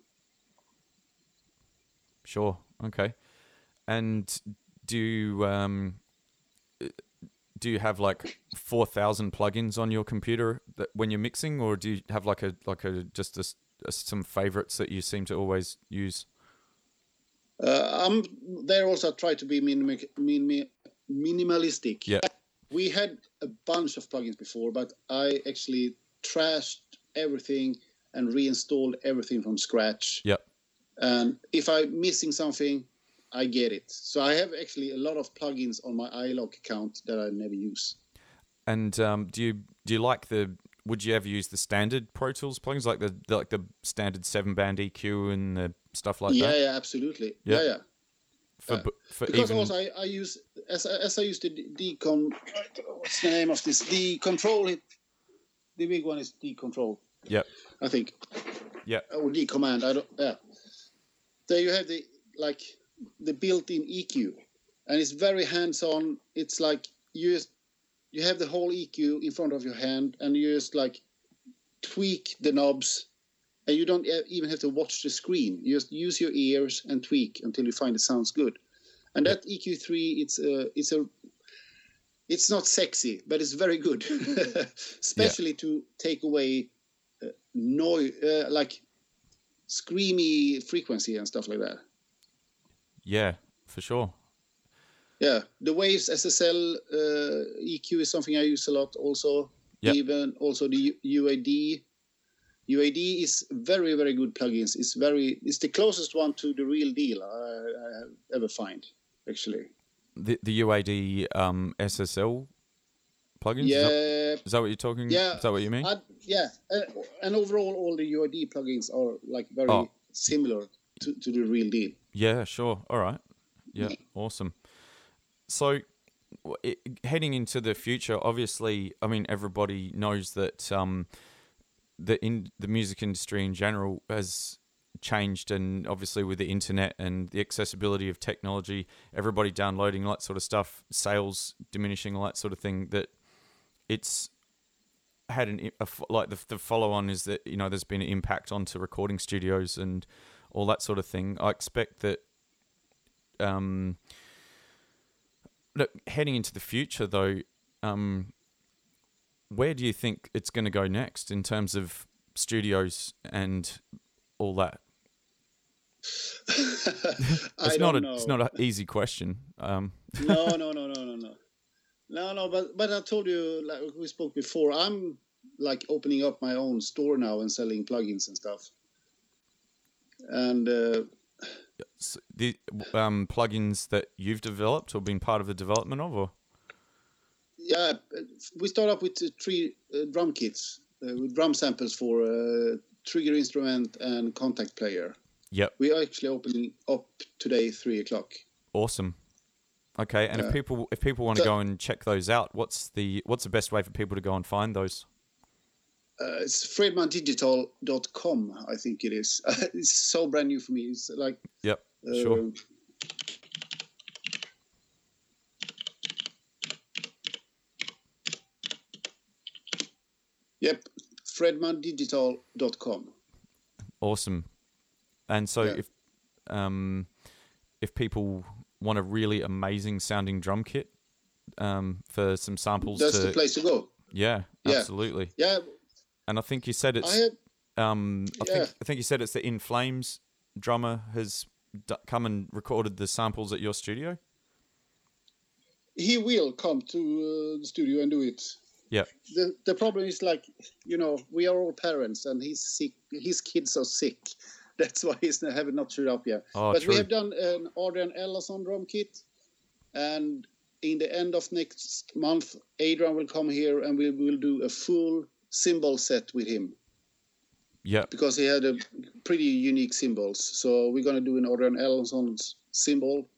Sure. Okay. And do you, um, do you have like four thousand plugins on your computer that when you're mixing, or do you have like a like a just a s a some favorites that you seem to always use? Uh, I'm there also try to be minim- minim- minimalistic. Yeah. We had a bunch of plugins before, but I actually trashed everything and reinstalled everything from scratch. Yep. And if I'm missing something, I get it. So I have actually a lot of plugins on my iLok account that I never use. And um, do you do you like the? Would you ever use the standard Pro Tools plugins like the, the like the standard seven band EQ and the stuff like yeah, that? yeah, yeah, absolutely. Yeah. Yeah, yeah. For yeah. for Because even also I, I use as I- as I use the decon. What's the name of this? The control. it The big one is the control. Yeah, I think. Yeah. Or the command. I don't. Yeah. There you have the like the built-in EQ, and it's very hands-on. It's like you just you have the whole EQ in front of your hand, and you just like tweak the knobs, and you don't even have to watch the screen. You just use your ears and tweak until you find it sounds good. And that EQ3, it's a it's a it's not sexy, but it's very good, especially to take away uh, noise, uh, like screamy frequency and stuff like that. yeah, for sure. Yeah, the Waves SSL uh, EQ is something I use a lot. Also, Yep. even also the UAD. UAD is very very good plugins. It's very it's the closest one to the real deal I, I have ever find actually. The the UAD um, SSL plugins. Yeah, is that what you're talking? Yeah, Is that what you mean? I, yeah, uh, and overall all the UAD plugins are like very Oh. similar to, to the real deal. Yeah, sure. All right. Yeah, awesome. So, it, heading into the future, obviously, I mean, everybody knows that um, the in the music industry in general has changed, and obviously with the internet and the accessibility of technology, everybody downloading all that sort of stuff, sales diminishing, all that sort of thing. That it's had an a like the the follow on is that you know there's been an impact onto recording studios and all that sort of thing. I expect that um, look, heading into the future though, um, where do you think it's going to go next in terms of studios and all that? it's not a know. it's not an easy question. Um. no, no, no, no, no, no, no, no. But but I told you like we spoke before. I'm like opening up my own store now and selling plugins and stuff. And uh, the um, plugins that you've developed or been part of the development of, or yeah, we start off with uh, three uh, drum kits uh, with drum samples for uh, trigger instrument and Kontakt Player. yep, We are actually opening up today, three o'clock. awesome. Okay, and if people if people want to So- go and check those out, what's the what's the best way for people to go and find those? Uh, it's fredmandigital.com, I think it is. it's so brand new for me. It's like Yep, sure. uh, Yep, fredmandigital.com. Awesome. And so Yeah. if um if people want a really amazing sounding drum kit um for some samples That's to the place to go. yeah, Yeah. absolutely. Yeah, And I think you said I it's had um I yeah. think I think you said it's the In Flames drummer has d- come and recorded the samples at your studio. he will come to uh, the studio and do it. Yeah. The the problem is like you know we are all parents and he's sick. His kids are sick. That's why he's not, have not showed up yet. Oh, but true. we have done an Adrian Erlandsson drum kit, and in the end of next month, Adrian will come here and we will do a full cymbal set with him Yeah. because he had a pretty unique cymbals. So we're gonna do an Adrian Erlandsson's cymbal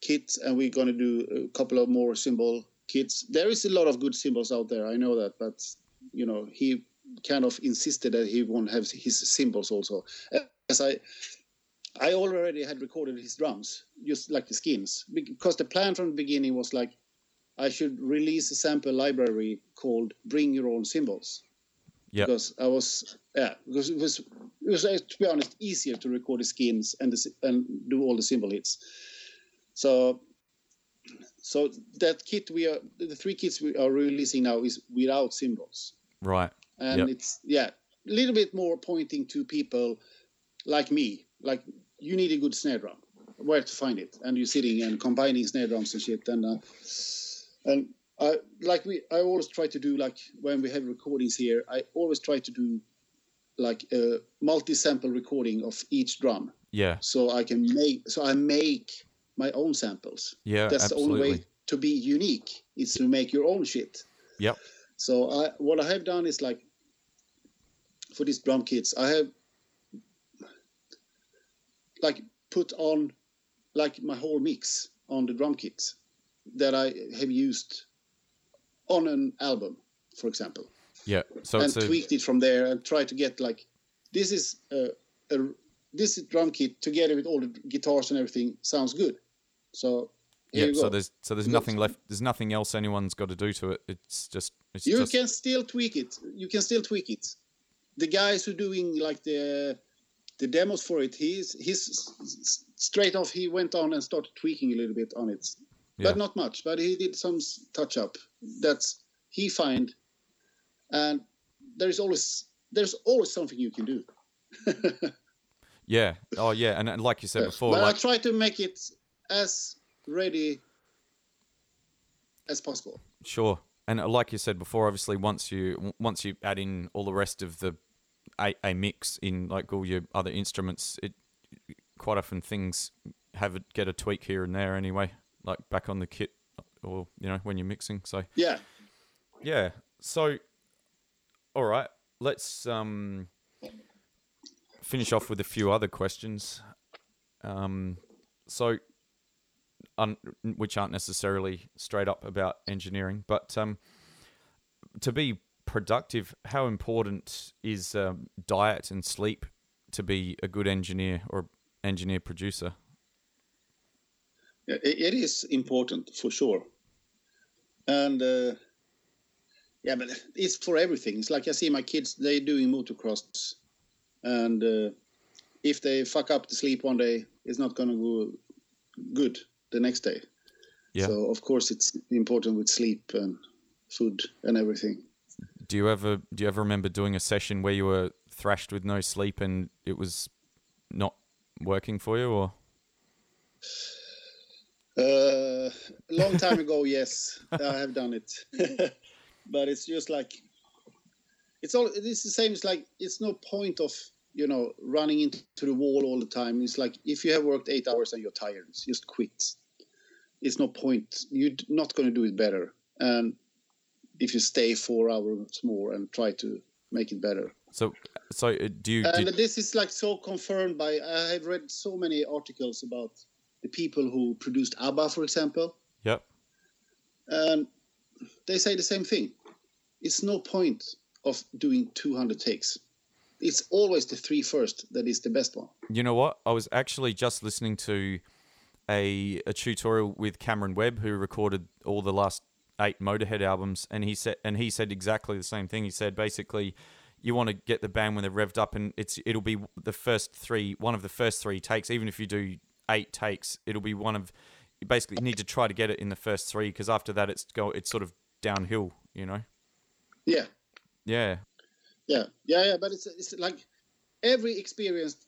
kit, and we're gonna do a couple of more cymbal kits. There is a lot of good cymbals out there. I know that, but you know he kind of insisted that he won't have his cymbals also. As I I already had recorded his drums, just like the skins, because the plan from the beginning was like I should release a sample library called "Bring Your Own Cymbals. Yeah. Because I was yeah because it was it was to be honest easier to record the skins and the, and do all the cymbal hits. So so that kit we are the three kits we are releasing now is without cymbals. Right. And Yep. it's yeah a little bit more pointing to people like me like you need a good snare drum where to find it and you're sitting and combining snare drums and shit and uh, and I like we I always try to do like when we have recordings here I always try to do like a multi-sample recording of each drum Yeah. so I can make so I make my own samples Yeah. that's absolutely. the only way to be unique is to make your own shit Yep. so I, what I have done is like for these drum kits, I have like put on like my whole mix on the drum kits that I have used on an album, for example, Yeah. So and tweaked it from there and try to get like this is a, a this drum kit together with all the guitars and everything sounds good. So yeah. So there's so there's nothing left. There's nothing else anyone's got to do to it. It's just it's you just can still tweak it you can still tweak it the guys who doing like the the demos for it he's he's straight off he went on and started tweaking a little bit on it Yeah. but not much but he did some touch up that's he find and there's always there's always something you can do yeah. Oh yeah. And, and like you said before, but like i try to make it as ready as possible Sure. And uh, like you said before, obviously once you once you add in all the rest of the a, a mix in like all your other instruments, it quite often things have it get a tweak here and there anyway, like back on the kit or you know when you're mixing. So yeah yeah. So all right, let's um finish off with a few other questions. Um, so un- which aren't necessarily straight up about engineering, but um, to be productive, how important is um, diet and sleep to be a good engineer or engineer producer? It is important for sure, and uh, yeah, but it's for everything. It's like I see my kids; they doing motocross, and uh, if they fuck up the sleep one day, it's not going to go good the next day. Yeah. So of course it's important with sleep and food and everything. Do you ever do you ever remember doing a session where you were thrashed with no sleep and it was not working for you, or Uh, a long time ago, yes, I have done it, but it's just like it's all. It's the same. It's like it's no point of you know running into the wall all the time. It's like if you have worked eight hours and you're tired, just quit. It's no point. You're not going to do it better. And if you stay four hours more and try to make it better, so so uh, do you? and Did, this is like so confirmed by I have read so many articles about the people who produced ABBA, for example, yep. and they say the same thing. It's no point of doing 200 takes. It's always the three first that is the best one. You know what? I was actually just listening to a a tutorial with Cameron Webb, who recorded all the last eight Motorhead albums, and he said and he said exactly the same thing. He said basically, you want to get the band when they're revved up, and it's it'll be the first three, one of the first three takes. Even if you do eight takes, it'll be one of. You basically need to try to get it in the first three, because after that, it's go it's sort of downhill. You know? Yeah, Yeah. yeah, yeah, yeah. But it's it's like every experienced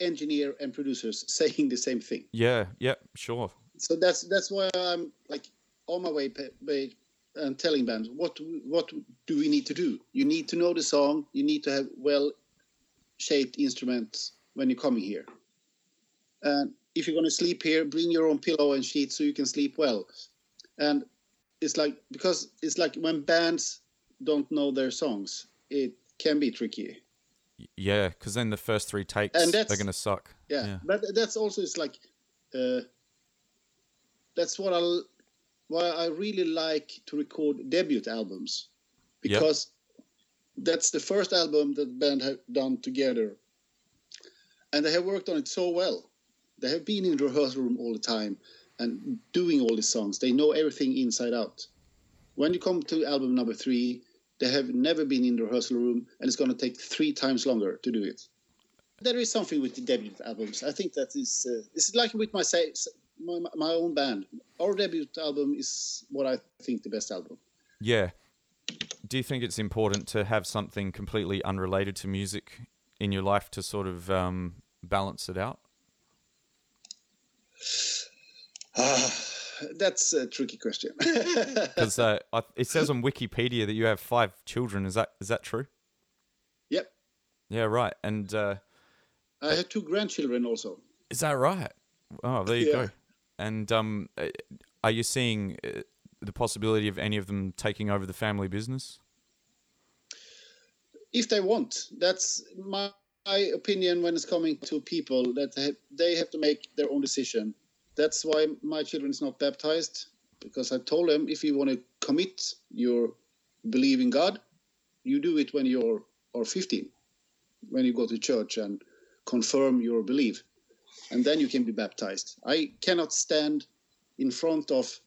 engineer and producers saying the same thing. Yeah. Yeah. Sure. So that's that's why I'm like on my way pa- and telling bands what what do we need to do. You need to know the song. You need to have well shaped instruments when you're coming here. And if you're going to sleep here, bring your own pillow and sheet so you can sleep well. And it's like because it's like when bands don't know their songs, it can be tricky. Yeah, because then the first three takes And they're gonna suck. Yeah, Yeah. but that's also it's like uh, that's what I why I really like to record debut albums because that's the first album that band have done together, and they have worked on it so well. They have been in the rehearsal room all the time and doing all the songs. They know everything inside out. When you come to album number three, they have never been in the rehearsal room, and it's going to take three times longer to do it. There is something with the debut albums. I think that is uh, it's like with my, say, my my own band. Our debut album is what I think the best album. Yeah. Do you think it's important to have something completely unrelated to music in your life to sort of um, balance it out? That's a tricky question. Because uh, it says on Wikipedia that you have five children. Is that is that true? Yep. Yeah, right. And uh, I have two grandchildren also. Is that right? Oh, there you Yeah. go. And um, uh, are you seeing uh, the possibility of any of them taking over the family business? if they want. That's my, my opinion when it's coming to people that they have, they have to make their own decision. That's why my children is not baptized because I told them if you want to commit your belief in God, you do it when you're or 15, when you go to church and confirm your belief, and then you can be baptized. I cannot stand in front of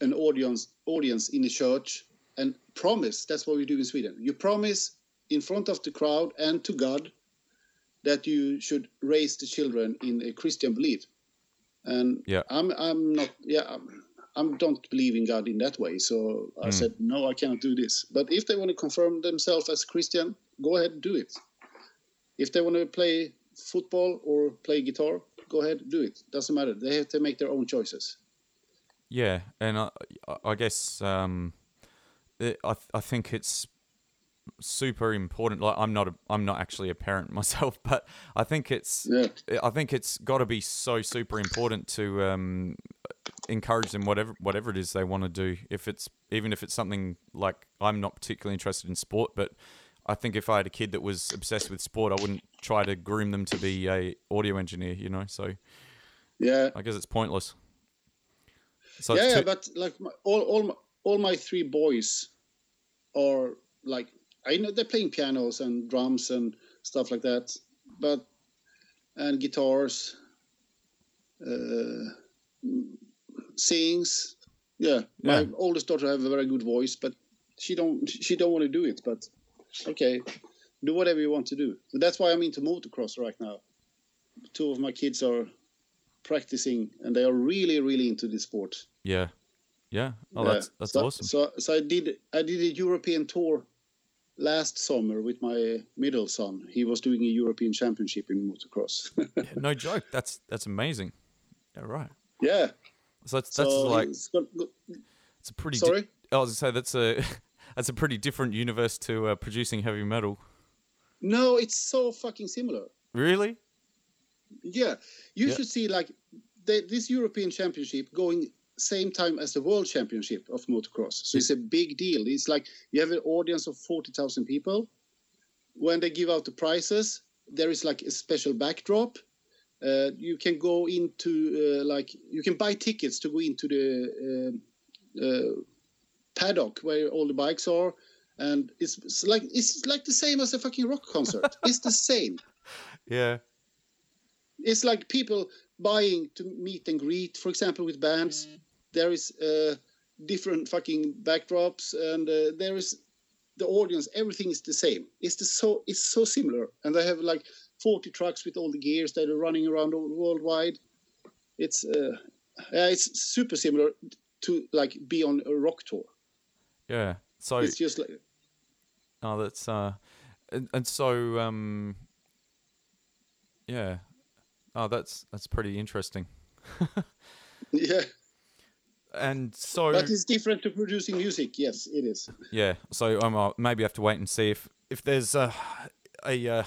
an audience audience in the church and promise. That's what we do in Sweden. You promise in front of the crowd and to God that you should raise the children in a Christian belief. And Yeah. I'm I'm not yeah I'm, I don't believe in God in that way. So I said no, I cannot do this. But if they want to confirm themselves as Christian, go ahead and do it. If they want to play football or play guitar, go ahead do it. Doesn't matter. They have to make their own choices. Yeah, and I, I guess um, I I think it's super important. Like I'm not a, I'm not actually a parent myself, but I think it's Yeah. I think it's got to be so super important to um, encourage them whatever whatever it is they want to do. If it's even if it's something like I'm not particularly interested in sport, but I think if I had a kid that was obsessed with sport, I wouldn't try to groom them to be a audio engineer. You know, so Yeah. I guess it's pointless. So yeah, it's yeah, too- but like my, all all my, all my three boys are like I know they're playing pianos and drums and stuff like that, but and guitars, uh, sings. Yeah, my Yeah. oldest daughter have a very good voice, but she don't she don't want to do it. But okay, do whatever you want to do. So that's why I'm into motocross right now. Two of my kids are practicing, and they are really really into this sport. yeah, yeah. Oh, Yeah. that's that's so, awesome. So, so I did I did a European tour last summer with my middle son. He was doing a European championship in motocross. Yeah, no joke. That's that's amazing. Yeah, right. yeah. So that's that's so like it's got, it's a pretty. di- sorry. I was gonna say that's a that's a pretty different universe to uh, producing heavy metal. no, it's so fucking similar. Really? Yeah, you Yeah. should see like this European Championship going same time as the World Championship of motocross. So it's a big deal. It's like you have an audience of forty thousand people. When they give out the prizes, there is like a special backdrop. Uh, you can go into uh, like you can buy tickets to go into the uh, uh, paddock where all the bikes are, and it's, it's like it's like the same as a fucking rock concert. it's the same Yeah. it's like people buying to meet and greet for example with bands there is uh, different fucking backdrops and uh, there is the audience everything is the same it's the so it's so similar and they have like 40 trucks with all the gears that are running around worldwide it's uh, yeah, it's super similar to like be on a rock tour Yeah. So it's just like oh, that's uh, and, and so um, yeah. Oh, that's that's pretty interesting. yeah And so but it's different to producing music yes it is Yeah, so um, I'll maybe have to wait and see if if there's a a uh,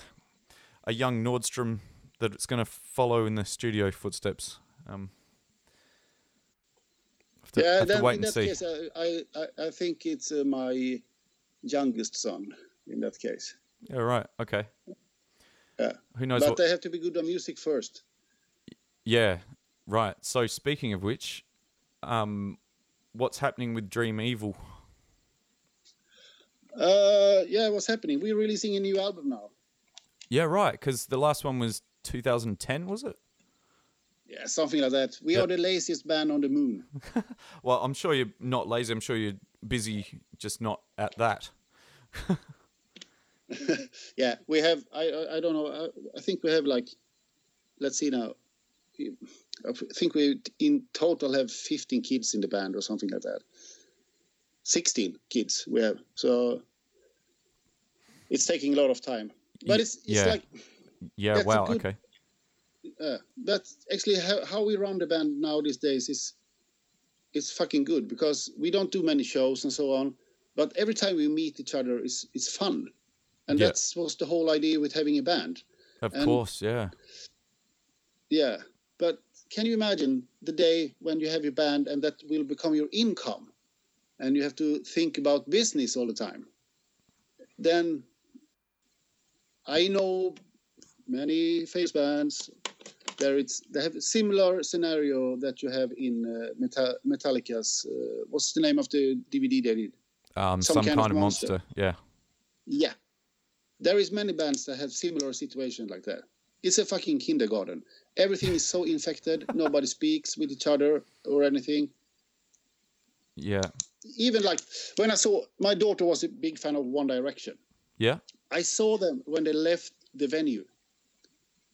a young Nordstrom that it's going to follow in the studio footsteps. Um, have to, yeah, have to wait in and that see. case, I, I, I think it's uh, my youngest son in that case. Yeah, right. Okay. Yeah. Who knows but what? they have to be good on music first. Yeah, right. So speaking of which, um, what's happening with Dream Evil? Uh, yeah, what's happening? We're releasing a new album now. Yeah, right. Because the last one was 2010, was it? Yeah, something like that. We Yep. are the laziest band on the moon. Well, I'm sure you're not lazy. I'm sure you're busy, just not at that. Yeah, we have. I I, I don't know. I, I think we have like, let's see now. I think we in total have 15 kids in the band or something like that. 16 kids we have. So it's taking a lot of time. But it's it's yeah. like Yeah. Wow. good- Okay. uh, that's actually how, how we run the band now these days is it's fucking good because we don't do many shows and so on but every time we meet each other is it's fun and Yeah. that's was the whole idea with having a band Of and- course. Yeah. yeah but can you imagine the day when you have your band and that will become your income and you have to think about business all the time then i know many face bands there it's they have a similar scenario that you have in uh, Meta- metallica's uh, what's the name of the dvd they did Um, Some some, kind kind, of of monster. monster. Yeah. yeah there is many bands that have similar situation like that it's a fucking kindergarten. Everything is so infected. Nobody speaks with each other or anything. Yeah. even like when i saw my daughter was a big fan of one direction. Yeah. i saw them when they left the venue.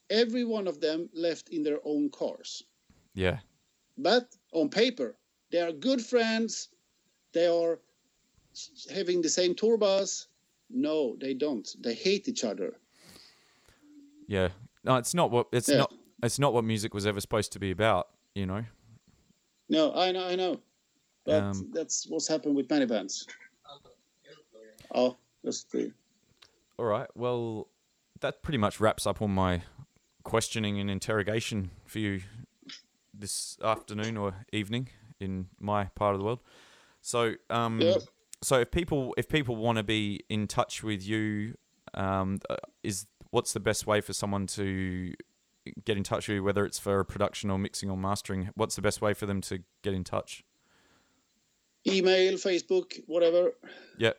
Every one of them left in their own cars. Yeah. but on paper they are good friends. They are having the same tour bus. No they don't. They hate each other. Yeah. No, it's not what it's Yeah. not. It's not what music was ever supposed to be about. You know. No, I know, I know. But Um, that's what's happened with many bands. Oh, that's the. All right. Well, that pretty much wraps up all my questioning and interrogation for you this afternoon or evening in my part of the world. So, um, so if people if people want to be in touch with you, um, uh, is what's the best way for someone to get in touch with you, whether it's for production or mixing or mastering? What's the best way for them to get in touch? Email, Facebook, whatever. Yeah.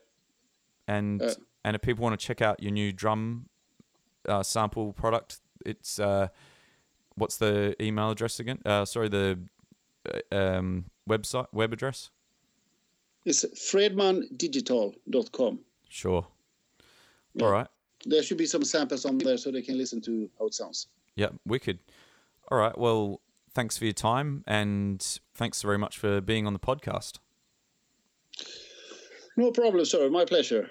And Uh, and if people want to check out your new drum uh, sample product, it's uh, what's the email address again? Uh, sorry, the uh, um, website web address. It's fredmandigital.com. Sure. Yeah. All right. There should be some samples on there so they can listen to how it sounds. Yeah, wicked. All right. Well, thanks for your time and thanks very much for being on the podcast. No problem, sir. My pleasure.